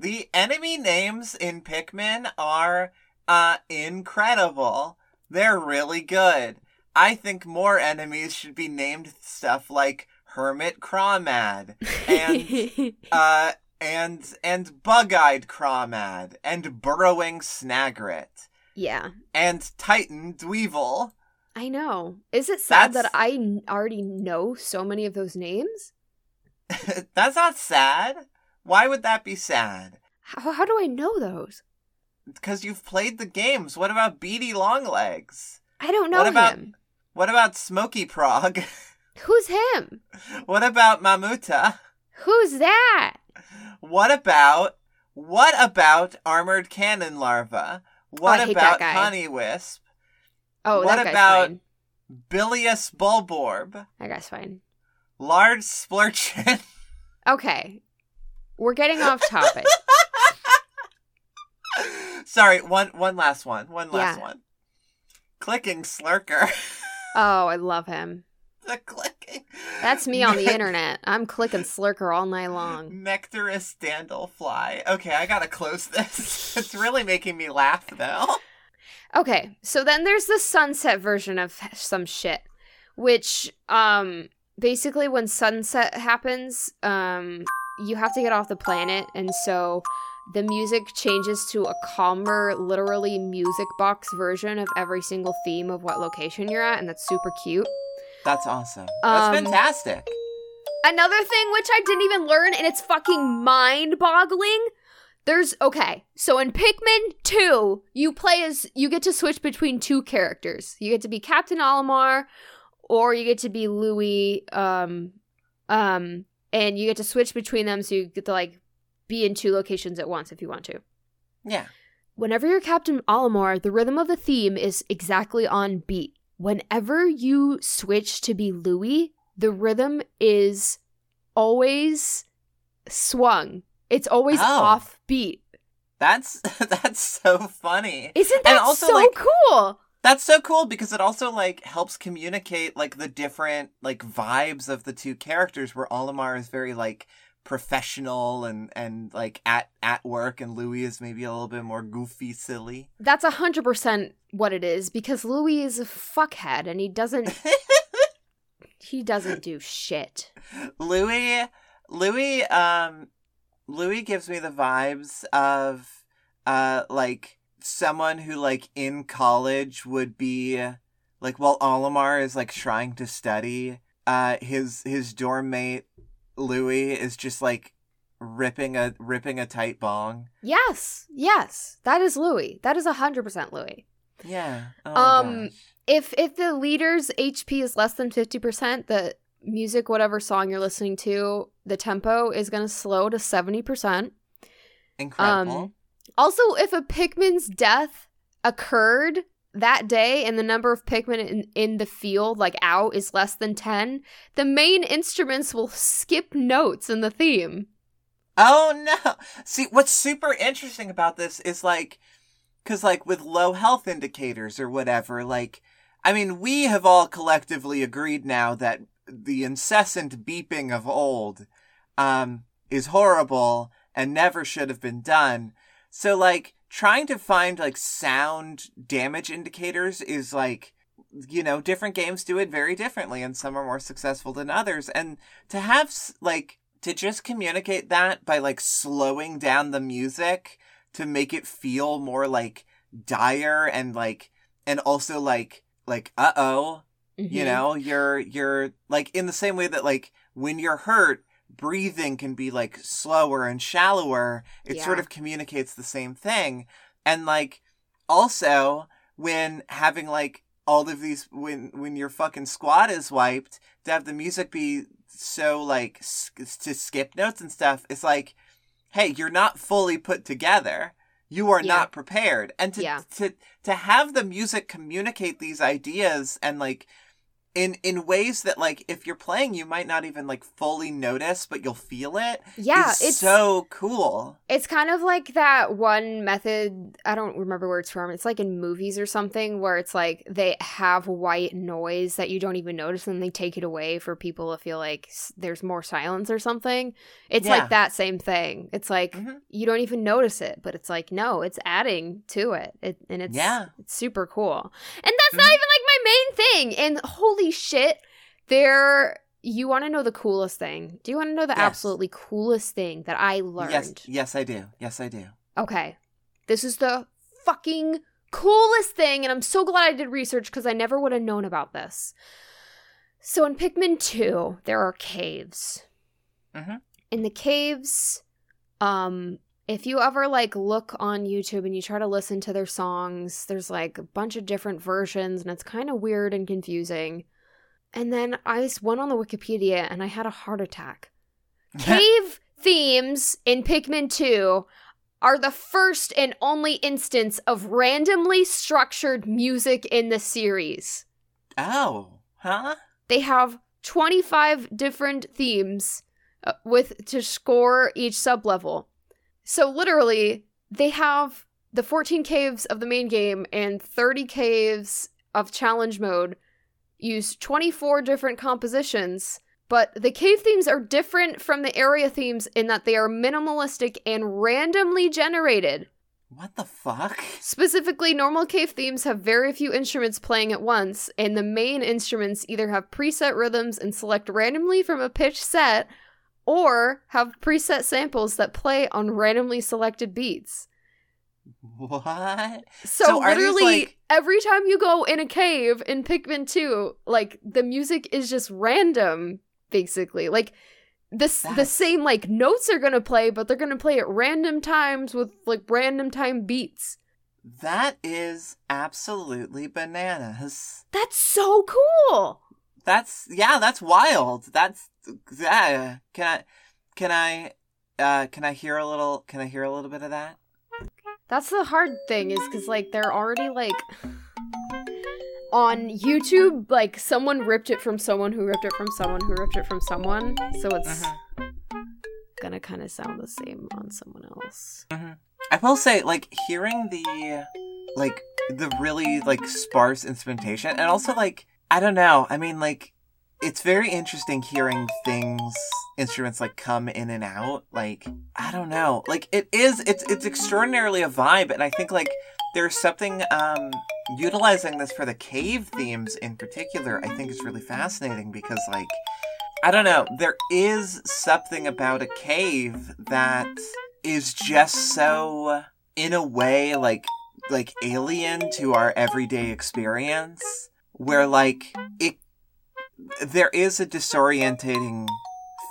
The enemy names in Pikmin are uh incredible. They're really good. I think more enemies should be named stuff like Hermit Crawmad and uh and and Bug-Eyed Crawmad and Burrowing Snagret yeah, and Titan Dweevil. I know. Is it sad That's- that I already know so many of those names? That's not sad. Why would that be sad? How, how do I know those? Because you've played the games. What about Beady Longlegs? I don't know What about- him. What about Smoky Progg? Who's him? what about Mamuta? Who's that? What about what about armored cannon larva? Oh, what Oh, about honey wisp? Oh, What that guy's about- fine. Bilious bulborb? That guy's fine. Large splurchin? Okay, we're getting off topic. Sorry, one one last one. One last Yeah. one. Clicking slurker. oh, I love him. the clicking. That's me on the internet. I'm clicking Slurker all night long. Nectarous dandlefly. Okay, I gotta close this. it's really making me laugh though. Okay, so then there's the sunset version of some shit, which um basically when sunset happens, um you have to get off the planet and so the music changes to a calmer, literally music box version of every single theme of what location you're at, and that's super cute. That's awesome. That's Um, fantastic. Another thing which I didn't even learn, and it's fucking mind boggling. There's okay, so in Pikmin 2, you play as you get to switch between two characters. You get to be Captain Olimar, or you get to be Louis, um, um, and you get to switch between them so you get to like be in two locations at once if you want to. Yeah. Whenever you're Captain Olimar, the rhythm of the theme is exactly on beat. Whenever you switch to be Louis, the rhythm is always swung. It's always Oh. off beat. That's that's so funny. Isn't that also, so like- cool? That's so cool because it also like helps communicate like the different like vibes of the two characters where Olimar is very like professional and and like at at work and Louis is maybe a little bit more goofy silly. That's a hundred percent what it is because Louis is a fuckhead and he doesn't he doesn't do shit. Louis Louis um Louis gives me the vibes of uh like someone who like in college would be like while Olimar is like trying to study uh his his dorm mate Louis is just like ripping a ripping a tight bong. Yes, yes, that is Louis. That is a hundred percent Louis. Yeah. Oh Um, gosh. If if the leader's HP is less than fifty percent, the music, whatever song you're listening to, the tempo is gonna slow to seventy percent. Incredible. Um, also, if a Pikmin's death occurred that day and the number of Pikmin in, in the field, like out, is less than 10, the main instruments will skip notes in the theme. Oh no! See, what's super interesting about this is like, because like with low health indicators or whatever, like, I mean, we have all collectively agreed now that the incessant beeping of old, um, is horrible and never should have been done. So like, trying to find like sound damage indicators is like, you know, different games do it very differently, and some are more successful than others. And to have like to just communicate that by like slowing down the music to make it feel more like dire and like and also like like uh oh you know you're you're like in the same way that like when you're hurt breathing can be like slower and shallower it sort of communicates the same thing and like also when having like all of these when when your fucking squad is wiped to have the music be so like to skip notes and stuff it's like hey you're not fully put together you are Yeah. not prepared and to Yeah. to to have the music communicate these ideas and like in in ways that like if you're playing you might not even like fully notice but you'll feel it Yeah, it's so cool It's kind of like that one method. I don't remember where it's from. It's like in movies or something where it's like they have white noise that you don't even notice and they take it away for people to feel like there's more silence or something. It's Yeah. like that same thing. It's like Mhm. you don't even notice it, but it's like no, it's adding to it. it and it's Yeah. it's super cool. And that's not Mhm. even like main thing. And holy shit, there you want to know the coolest thing? Do you want to know the Yes. absolutely coolest thing that I learned? yes yes i do yes i do Okay. This is the fucking coolest thing, and I'm so glad I did research because I never would have known about this. So in Pikmin 2, there are caves. Mhm. In the caves, um, if you ever like look on YouTube and you try to listen to their songs, there's like a bunch of different versions, and it's kind of weird and confusing. And then I went on the Wikipedia and I had a heart attack cave themes in Pikmin 2 are the first and only instance of randomly structured music in the series. oh huh They have 25 different themes uh, with to score each sublevel. So literally, they have the 14 caves of the main game and 30 caves of challenge mode use 24 different compositions, but the cave themes are different from the area themes in that they are minimalistic and randomly generated. what the fuck Specifically, normal cave themes have very few instruments playing at once, and the main instruments either have preset rhythms and select randomly from a pitch set, or have preset samples that play on randomly selected beats. what So, So literally, like- every time you go in a cave in Pikmin 2, like the music is just random, basically. Like the s the same like notes are gonna play, but they're gonna play at random times with like random time beats. that is absolutely bananas That's so cool. That's yeah, that's wild. That's yeah. Can I can I uh can I hear a little can I hear a little bit of that? That's the hard thing is because like they're already like on YouTube. Like someone ripped it from someone who ripped it from someone who ripped it from someone, so it's Mhm. gonna kind of sound the same on someone else. I will say, like, hearing the, like, the really, like, sparse instrumentation, and also, like, I don't know. I mean, like, it's very interesting hearing things, instruments, like, come in and out. Like, I don't know. Like, it is, it's, it's extraordinarily a vibe, and I think, like, there's something, um, utilizing this for the cave themes in particular, I think is really fascinating because, like, I don't know, there is something about a cave that is just so in a way like like alien to our everyday experience where like it there is a disorientating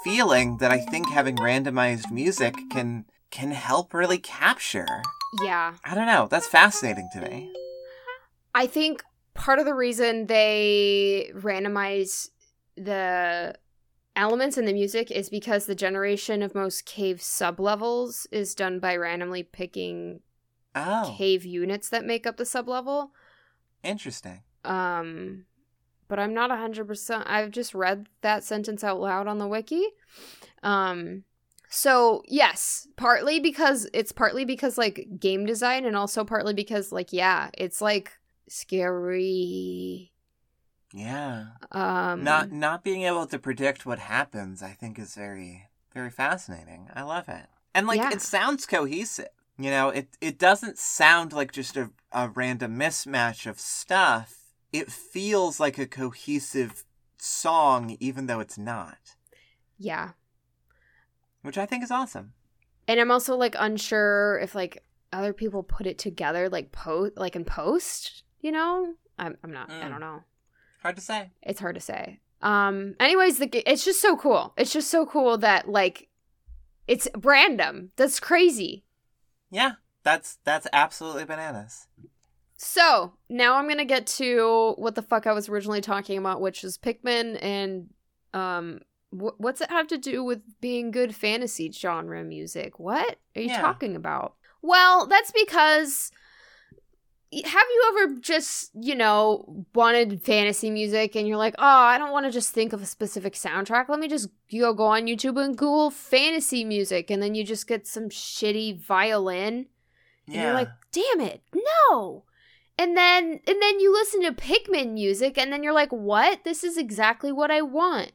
feeling that I think having randomized music can can help really capture. Yeah. I don't know, that's fascinating to me. I think part of the reason they randomize the elements in the music is because the generation of most cave sublevels is done by randomly picking Oh, cave units that make up the sublevel. interesting. Um but I'm not 100% I've just read that sentence out loud on the wiki. Um so yes, partly because it's partly because like game design and also partly because like yeah, it's like scary. Yeah. Um not not being able to predict what happens i think is very very fascinating i love it and like Yeah. it sounds cohesive you know it it doesn't sound like just a, a random mismatch of stuff it feels like a cohesive song even though it's not yeah. which i think is awesome And I'm also like unsure if like other people put it together like post like in post, you know? I'm I'm not I Mm. don't know. hard to say It's hard to say. Um anyways, the g- it's just so cool. It's just so cool that like it's random. That's crazy. yeah that's that's absolutely bananas So, now I'm going to get to what the fuck I was originally talking about, which is Pikmin and um wh- what's it have to do with being good fantasy genre music? What are you Yeah. talking about? Well, that's because have you ever just, you know, wanted fantasy music and you're like, "Oh, I don't want to just think of a specific soundtrack. Let me just you go go on YouTube and Google fantasy music." And then you just get some shitty violin and yeah you're like, damn it, no. And then and then you listen to Pikmin music and then you're like, what? This is exactly what I want.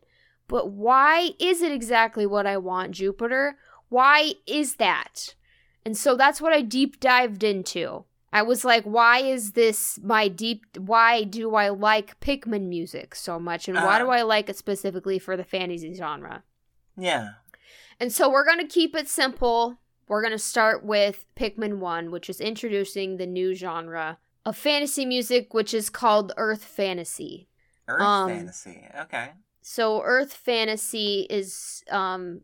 But why is it exactly what I want, Jupiter? Why is that? And so that's what I deep dived into. I was like, why is this my deep why do I like Pikmin music so much and why Uh. do I like it specifically for the fantasy genre? yeah And so we're going to keep it simple. We're going to start with Pikmin 1, which is introducing the new genre of fantasy music, which is called Earth Fantasy. earth Um, fantasy okay So, Earth Fantasy is um,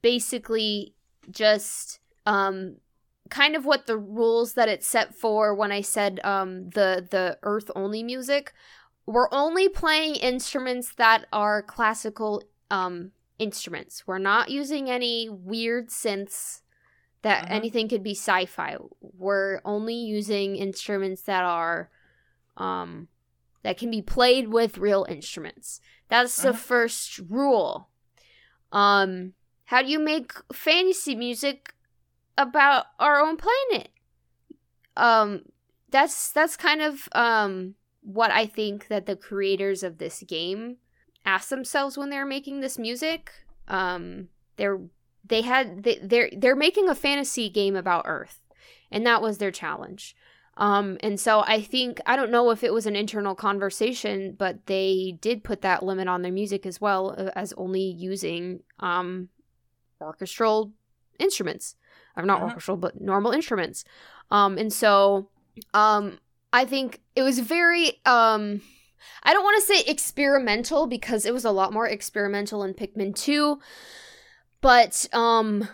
basically just um, kind of what the rules that it set for when I said um, the, the Earth only music. We're only playing instruments that are classical um, instruments. We're not using any weird synths that Mhm. anything could be sci-fi. We're only using instruments that are um that can be played with real instruments. That's the Mhm. first rule. Um how do you make fantasy music about our own planet? Um that's that's kind of um what I think that the creators of this game asked themselves when they were making this music. Um they're they had they, they're they're making a fantasy game about Earth, and that was their challenge. Um, and so I think I don't know if it was an internal conversation, but they did put that limit on their music as well uh, as only using um orchestral instruments, or not Mhm. orchestral, but normal instruments. Um, and so um, I think it was very um. I don't want to say experimental because it was a lot more experimental in Pikmin 2 but um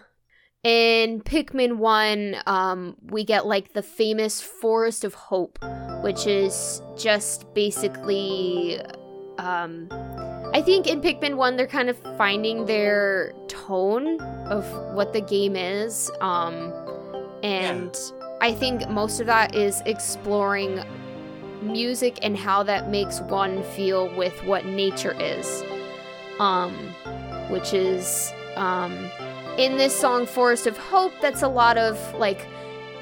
in Pikmin 1 um we get like the famous Forest of Hope which is just basically um I think in Pikmin 1 they're kind of finding their tone of what the game is um and I think most of that is exploring music and how that makes one feel with what nature is um which is um in this song forest of hope that's a lot of like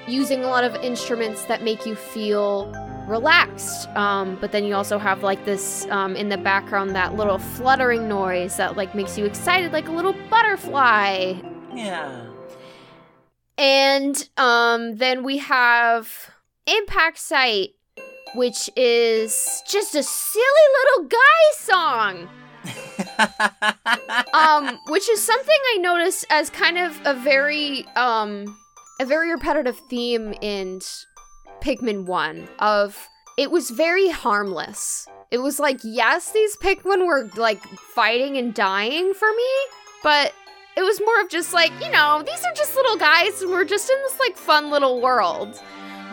using a lot of instruments that make you feel relaxed. Um, but then you also have like this um, in the background that little fluttering noise that like makes you excited, like a little butterfly. Yeah. And um, then we have Impact Site, which is just a silly little guy song. um, which is something I noticed as kind of a very um a very repetitive theme in Pikmin 1 of it was very harmless. It was like, yes, these Pikmin were like fighting and dying for me, but it was more of just like, you know, these are just little guys and we're just in this like fun little world.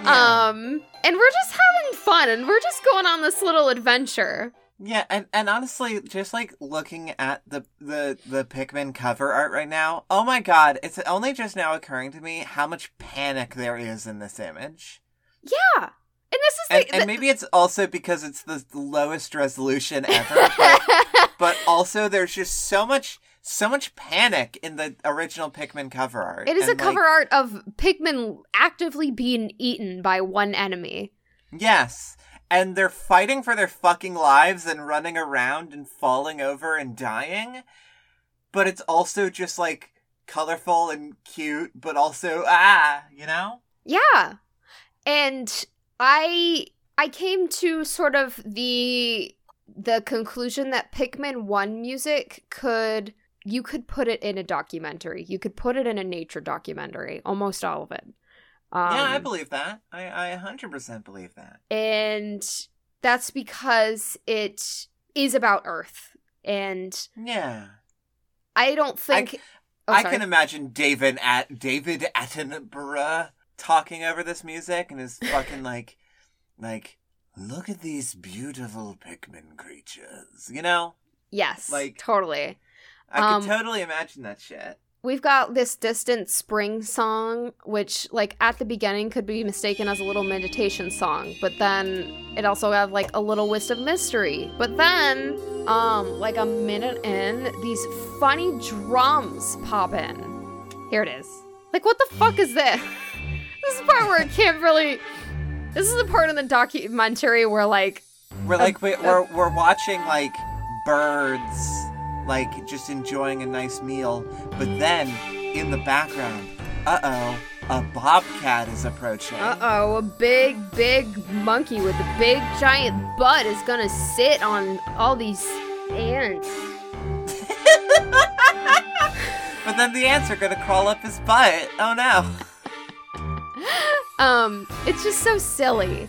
Yeah. Um and we're just having fun and we're just going on this little adventure. Yeah, and, and honestly, just like looking at the, the the Pikmin cover art right now, oh my god, it's only just now occurring to me how much panic there is in this image. Yeah. And this is And, like and maybe it's also because it's the lowest resolution ever, but, but also there's just so much so much panic in the original Pikmin cover art. It is a And, cover like, art of Pikmin actively being eaten by one enemy. Yes. And they're fighting for their fucking lives and running around and falling over and dying. But it's also just like colorful and cute, but also ah, you know? Yeah. And I I came to sort of the the conclusion that Pikmin 1 music could you could put it in a documentary. You could put it in a nature documentary, almost all of it. Um, yeah, I believe that. I, I 100% believe that. and that's because it is about Earth. And Yeah. I don't think Oh, I can imagine David at David Attenborough talking over this music and his fucking like like look at these beautiful Pikmin creatures. You know? Yes, like- totally. I Um, could totally imagine that shit. We've got this distant spring song, which, like, at the beginning could be mistaken as a little meditation song, but then it also have like a little wisp of mystery. But then, um, like a minute in, these funny drums pop in. Here it is. Like, what the fuck is this? this is the part where I can't really. This is the part in the documentary where, like, We're like we, uh, we're we're watching like birds like just enjoying a nice meal, but then in the background, uh-oh, a bobcat is approaching. Uh oh, a big, big monkey with a big giant butt is gonna sit on all these ants. But then the ants are gonna crawl up his butt. Oh no. Um, it's just so silly.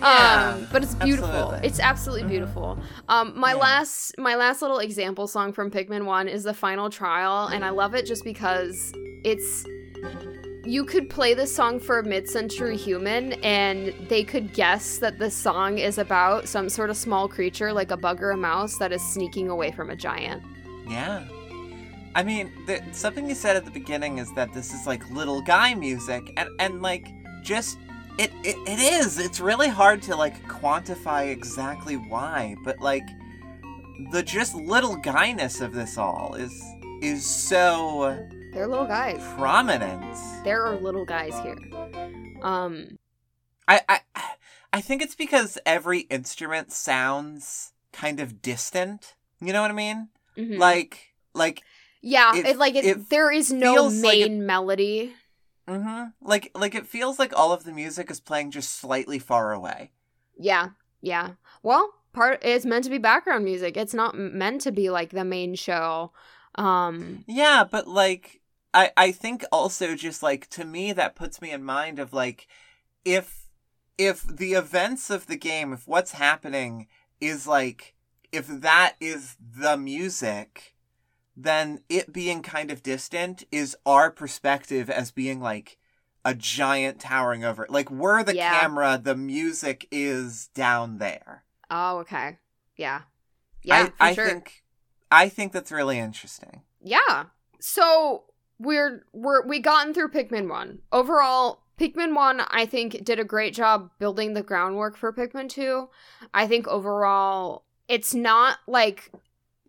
Yeah, um, but it's beautiful. absolutely. It's absolutely Mhm. beautiful. Um, my Yeah. last my last little example song from Pikmin 1 is the final trial, and I love it just because it's you could play this song for a mid-century human and they could guess that the song is about some sort of small creature like a bug or a mouse that is sneaking away from a giant. Yeah. I mean, the, something you said at the beginning is that this is like little guy music, and and like just it, it it is. It's really hard to like quantify exactly why, but like the just little guyness of this all is is so They're little guys. prominent. There are little guys here. Um I I I think it's because every instrument sounds kind of distant. You know what I mean? mhm. Like like Yeah, It- it, like it, it there is no like main it- melody. Mm-hmm. Like like it feels like all of the music is playing just slightly far away. Yeah, yeah. Well, part it's meant to be background music. It's not meant to be like the main show. Um, Yeah, but like I I think also just like to me that puts me in mind of like if if the events of the game, if what's happening is like if that is the music, then it being kind of distant is our perspective as being like a giant towering over it. Like we're the Yeah. camera, the music is down there. oh, okay. Yeah. Yeah, I, I sure. think I think that's really interesting. Yeah. So we're we're we gotten through Pikmin 1. Overall, Pikmin 1 I think did a great job building the groundwork for Pikmin 2. I think overall it's not like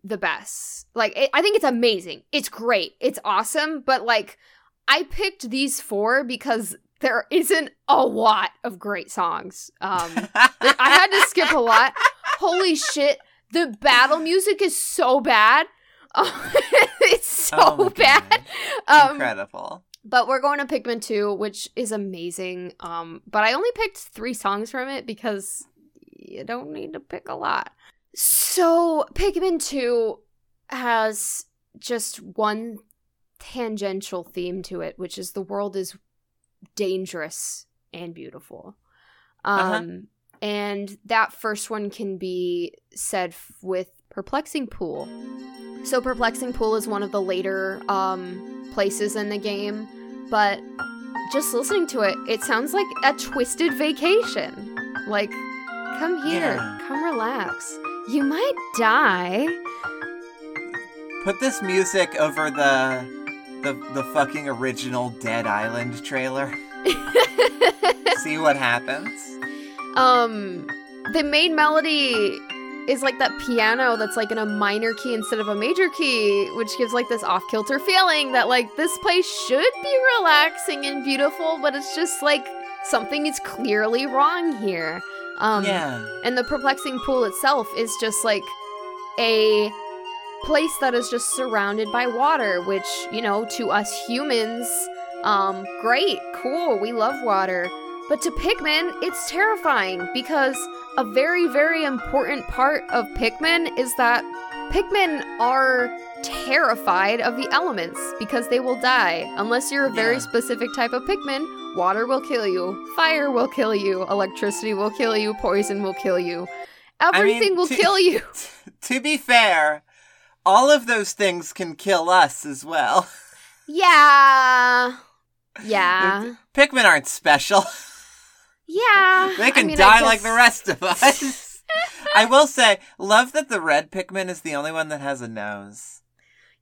the best. Like it, I think it's amazing. It's great. It's awesome, but like I picked these four because there isn't a lot of great songs. Um, I had to skip a lot. Holy shit, the battle music is so bad. it's so Oh bad. Um, Incredible. but we're going to Pikmin 2, which is amazing. Um, but I only picked three songs from it because you don't need to pick a lot. So Pikmin 2 has just one tangential theme to it, which is the world is dangerous and beautiful. Um, Uh-huh. and that first one can be said f- with Perplexing Pool. So Perplexing Pool is one of the later um, places in the game, but just listening to it, it sounds like a twisted vacation. Like, come here, Yeah. come relax. You might die. Put this music over the the the fucking original Dead Island trailer. See what happens. um, the main melody is like that piano that's like in a minor key instead of a major key, which gives like this off kilter feeling that like this place should be relaxing and beautiful, but it's just like something is clearly wrong here. Um, yeah. And the perplexing pool itself is just like a place that is just surrounded by water, which, you know, to us humans, um, great, cool, we love water. But to Pikmin, it's terrifying because a very, very important part of Pikmin is that Pikmin are terrified of the elements because they will die. Unless you're a very Yeah. specific specific type of Pikmin, water will kill you, fire will kill you, electricity will kill you, poison will kill you. Everything will to- kill you. to be fair, all of those things can kill us as well. Yeah. Yeah. Pikmin aren't special. Yeah. They can I mean, I die like the rest of us. I will say, love that the red Pikmin is the only one that has a nose.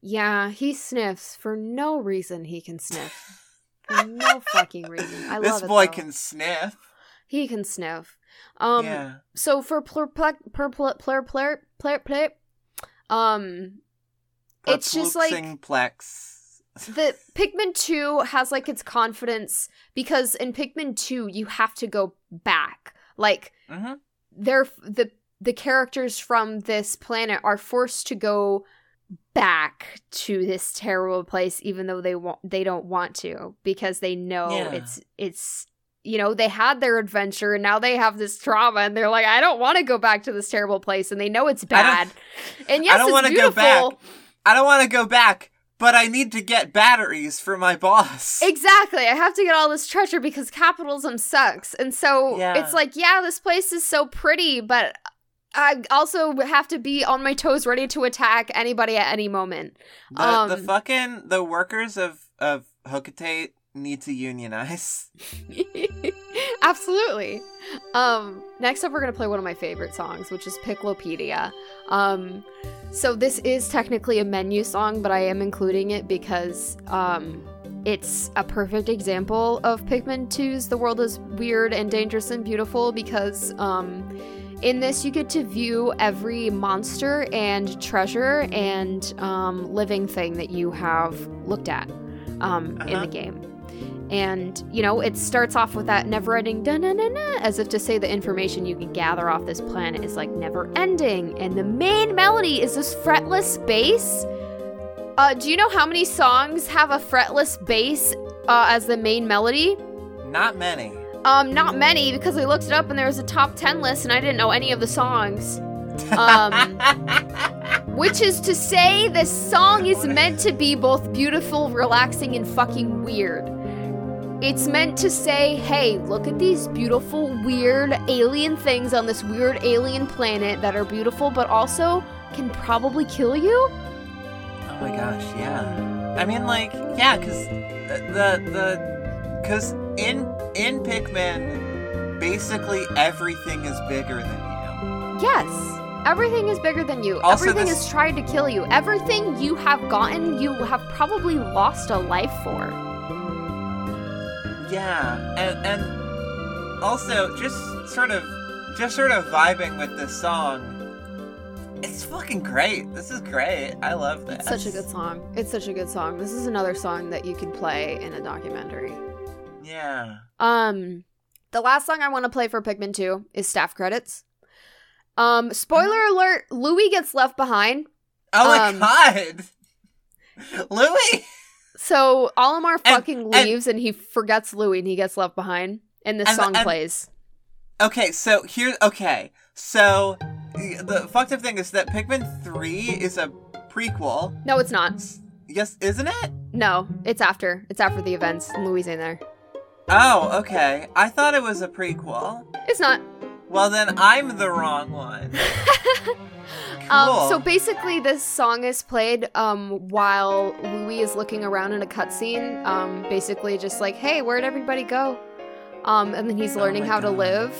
Yeah, he sniffs for no reason he can sniff no fucking reason. I this love it. This boy though. can sniff. He can sniff. Um, yeah. So for perplex, perplex, perplex, perplex, um, it's just like plex. the Pikmin two has like its confidence because in Pikmin two you have to go back. Like mm-hmm. they're the the characters from this planet are forced to go back to this terrible place even though they want they don't want to because they know Yeah. it's it's you know they had their adventure and now they have this trauma and they're like I don't want to go back to this terrible place and they know it's bad. And yes, I don't it's wanna go back. I don't want to go back, but I need to get batteries for my boss. Exactly. I have to get all this treasure because capitalism sucks. And so Yeah. it's like, yeah, this place is so pretty, but I also have to be on my toes ready to attack anybody at any moment. the, um, the fucking the workers of of Hocotate need to unionize. Absolutely. Um, next up, we're going to play one of my favorite songs, which is Piklopedia. Um, so this is technically a menu song, but I am including it because um, it's a perfect example of Pikmin 2's The World is Weird and Dangerous and Beautiful because um, in this you get to view every monster and treasure and um, living thing that you have looked at um, in Uh-huh. the game. And, you know, it starts off with that never ending da na na na, as if to say the information you can gather off this planet is like never ending. And the main melody is this fretless bass. Uh, do you know how many songs have a fretless bass uh, as the main melody? Not many. Um, not many because I looked it up and there was a top 10 list and I didn't know any of the songs. Um, which is to say, this song is meant to be both beautiful, relaxing, and fucking weird. It's meant to say, hey, look at these beautiful, weird alien things on this weird alien planet that are beautiful, but also can probably kill you. Oh my gosh, yeah. I mean, like, yeah, because the the because in in Pikmin, basically everything is bigger than you. Yes. Everything is bigger than you. Also, Everything this- is trying to kill you. Everything you have gotten, you have probably lost a life for. Yeah, and and also just sort of just sort of vibing with this song. It's fucking great. This is great. I love this. It's such a good song. It's such a good song. This is another song that you could play in a documentary. Yeah. Um, the last song I want to play for Pikmin 2 is staff credits. Um, spoiler alert: Louis gets left behind. Oh my Um, god. Louis. So Olimar fucking and- leaves, and, he forgets Louis, and he gets left behind. And this And- song plays. Okay, so here okay. So the fucked up thing is that Pikmin 3 is a prequel. No, it's not. Yes, isn't it? No, it's after. It's after the events. Louis in there. Oh, okay. I thought it was a prequel. It's not. Well, then I'm the wrong one. Um, Cool. so basically, this song is played um, while Louis is looking around in a cutscene. Um, basically, just like, "Hey, where'd everybody go?" Um, and then he's Oh learning my how to live.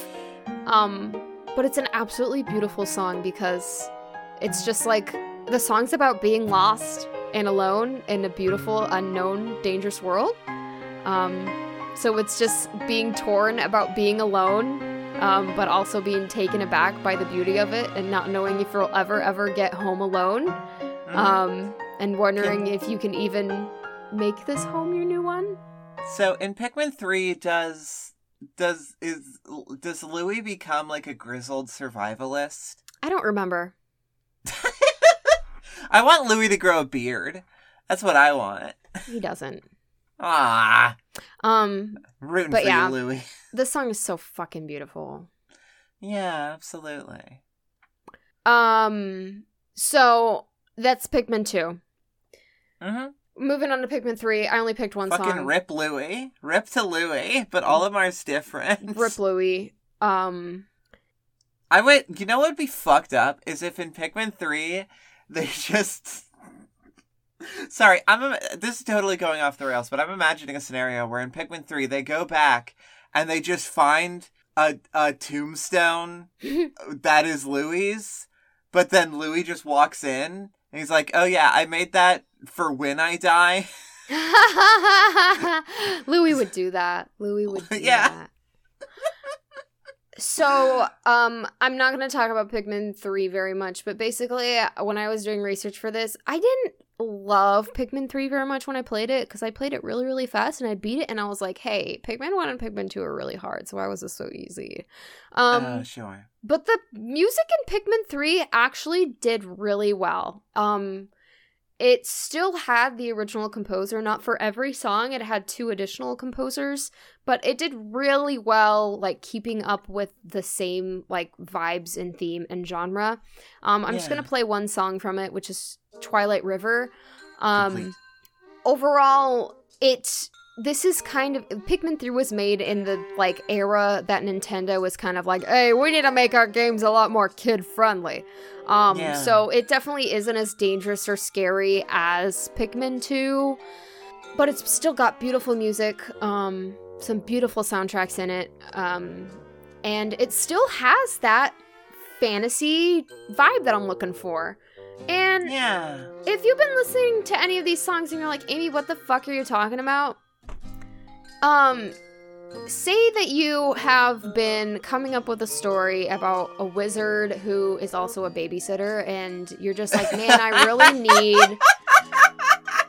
Um, but it's an absolutely beautiful song because it's just like the song's about being lost and alone in a beautiful, unknown, dangerous world. Um, so it's just being torn about being alone um, but also being taken aback by the beauty of it and not knowing if you'll ever, ever get home alone. Mhm. Um, and wondering if you can even make this home your new one. so in Pikmin 3 does does is does Louis become like a grizzled survivalist? I don't remember. I want Louis to grow a beard. That's what I want. He doesn't. Ah, Um, rooting But for yeah. you, Louis. this song is so fucking beautiful. Yeah, absolutely. Um, so that's Pikmin 2. hmm Moving on to Pikmin 3, I only picked one Fucking song. rip Louis, rip to Louis, but all of ours different. Rip Louis. Um, I would. You know what would be fucked up is if in Pikmin three they just. Sorry, I'm. This is totally going off the rails, but I'm imagining a scenario where in Pikmin three they go back and they just find a a tombstone that is Louis, but then Louis just walks in and he's like, "Oh yeah, I made that for when I die." Louis would do that. Louis would do Yeah. that. So, um, I'm not going to talk about Pikmin 3 very much, but basically, when I was doing research for this, I didn't love Pikmin 3 very much when I played it because I played it really, really fast and I beat it and I was like, hey, Pikmin 1 and Pikmin 2 are really hard, so why was this so easy? Um, uh, sure. but the music in Pikmin 3 actually did really well. Um it still had the original composer, not for every song, it had two additional composers, but it did really well like keeping up with the same like vibes and theme and genre. Um I'm just going to play one song from it, which is Twilight River. Um Complete. overall it this is kind of Pikmin 3 was made in the like era that Nintendo was kind of like, "Hey, we need to make our games a lot more kid friendly." Um Yeah. so it definitely isn't as dangerous or scary as Pikmin 2, but it's still got beautiful music, um some beautiful soundtracks in it. Um and it still has that fantasy vibe that I'm looking for. And Yeah. if you've been listening to any of these songs and you're like, Amy, what the fuck are you talking about? Um, say that you have been coming up with a story about a wizard who is also a babysitter, and you're just like, man, I really need.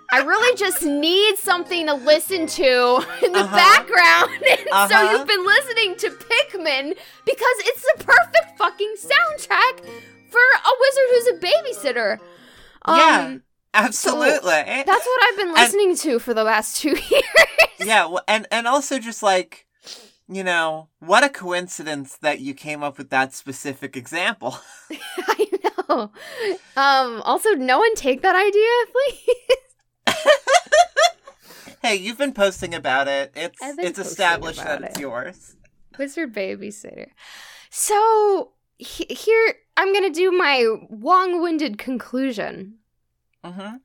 I really just need something to listen to in the Uh-huh. background. And so Uh-huh. you've been listening to Pikmin because it's the perfect fucking soundtrack for a wizard who's a babysitter. Yeah. Um, Absolutely. that's what I've been listening to for the last two years. yeah, and and also just like, you know, what a coincidence that you came up with that specific example. I know. Um, also, no one take that idea, please. hey, you've been posting about it. It's it's established that about it's it. yours. Wizard babysitter. So he- here, I'm gonna do my long-winded conclusion. Uh-huh.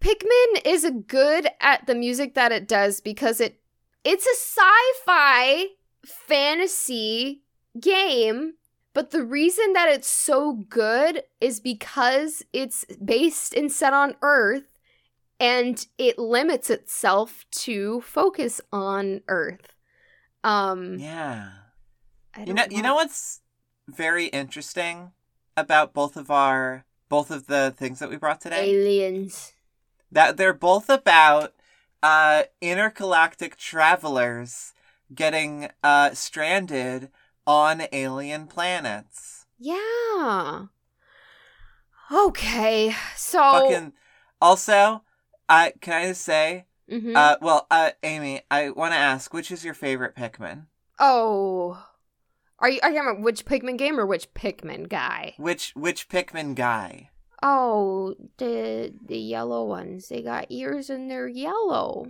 Pikmin is good at the music that it does because it it's a sci-fi fantasy game, but the reason that it's so good is because it's based and set on Earth and it limits itself to focus on Earth. Um Yeah. You don't know you know what's very interesting about both of our both of the things that we brought today? aliens. that they're both about uh, intergalactic travelers getting uh, stranded on alien planets. Yeah. Okay. So Fucking. Also, I can I just say, Mhm. uh, well, uh, Amy, I want to ask, which is your favorite Pikmin? Oh. Are you are you talking about which Pikmin game or which Pikmin guy? Which which Pikmin guy? Oh, the the yellow ones. They got ears and they're yellow.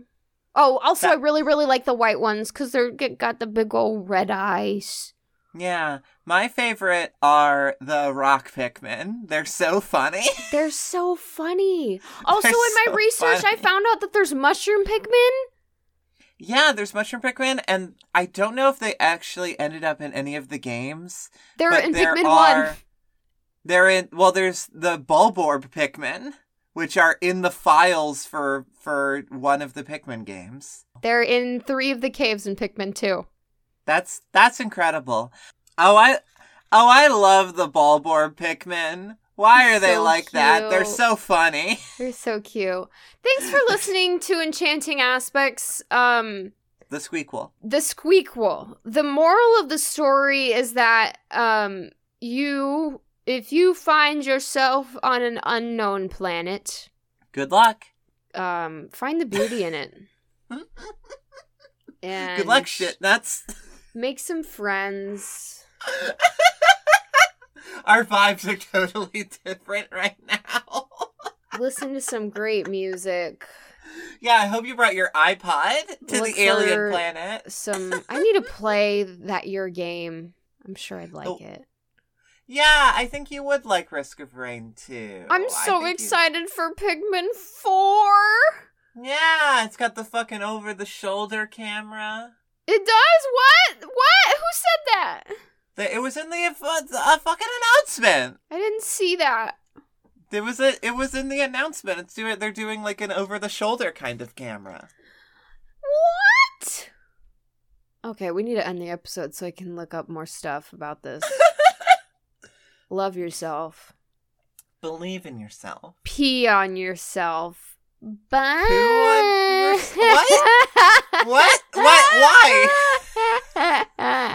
Oh, also I really really like the white ones cuz they're got the big old red eyes. Yeah, my favorite are the rock Pikmin. They're so funny. They're so funny. Also, They're in my so research, I found out that there's mushroom Pikmin. Yeah, there's Mushroom Pikmin, and I don't know if they actually ended up in any of the games. They're in there Pikmin are, One. They're in. Well, there's the Bulborb Pikmin, which are in the files for for one of the Pikmin games. They're in three of the caves in Pikmin Two. That's that's incredible. Oh, I oh I love the Bulborb Pikmin. Why are they So like that? They're so funny. They're so cute. Thanks for listening to Enchanting Aspects. Um, The Squeakquel. the Squeakquel. The moral of the story is that um, you, if you find yourself on an unknown planet, Good luck. um, find the beauty in it. And Good luck, shit nuts. Make some friends. Our vibes are totally different right now. Listen to some great music. yeah, I hope you brought your iPod to Look the alien planet. Some. I need to play that your game. I'm sure I'd like Oh, it. Yeah, I think you would like Risk of Rain too. I'm so think you- excited for Pikmin 4. Yeah, it's got the fucking over the shoulder camera. It does? What? What? Who said that? It was in the uh, fucking announcement. I didn't see that. There was a. It was in the announcement. It's doing. They're doing like an over the shoulder kind of camera. What? Okay, we need to end the episode so I can look up more stuff about this. Love yourself. Believe in yourself. Pee on yourself. Bye. On yours- what? What? What? Why?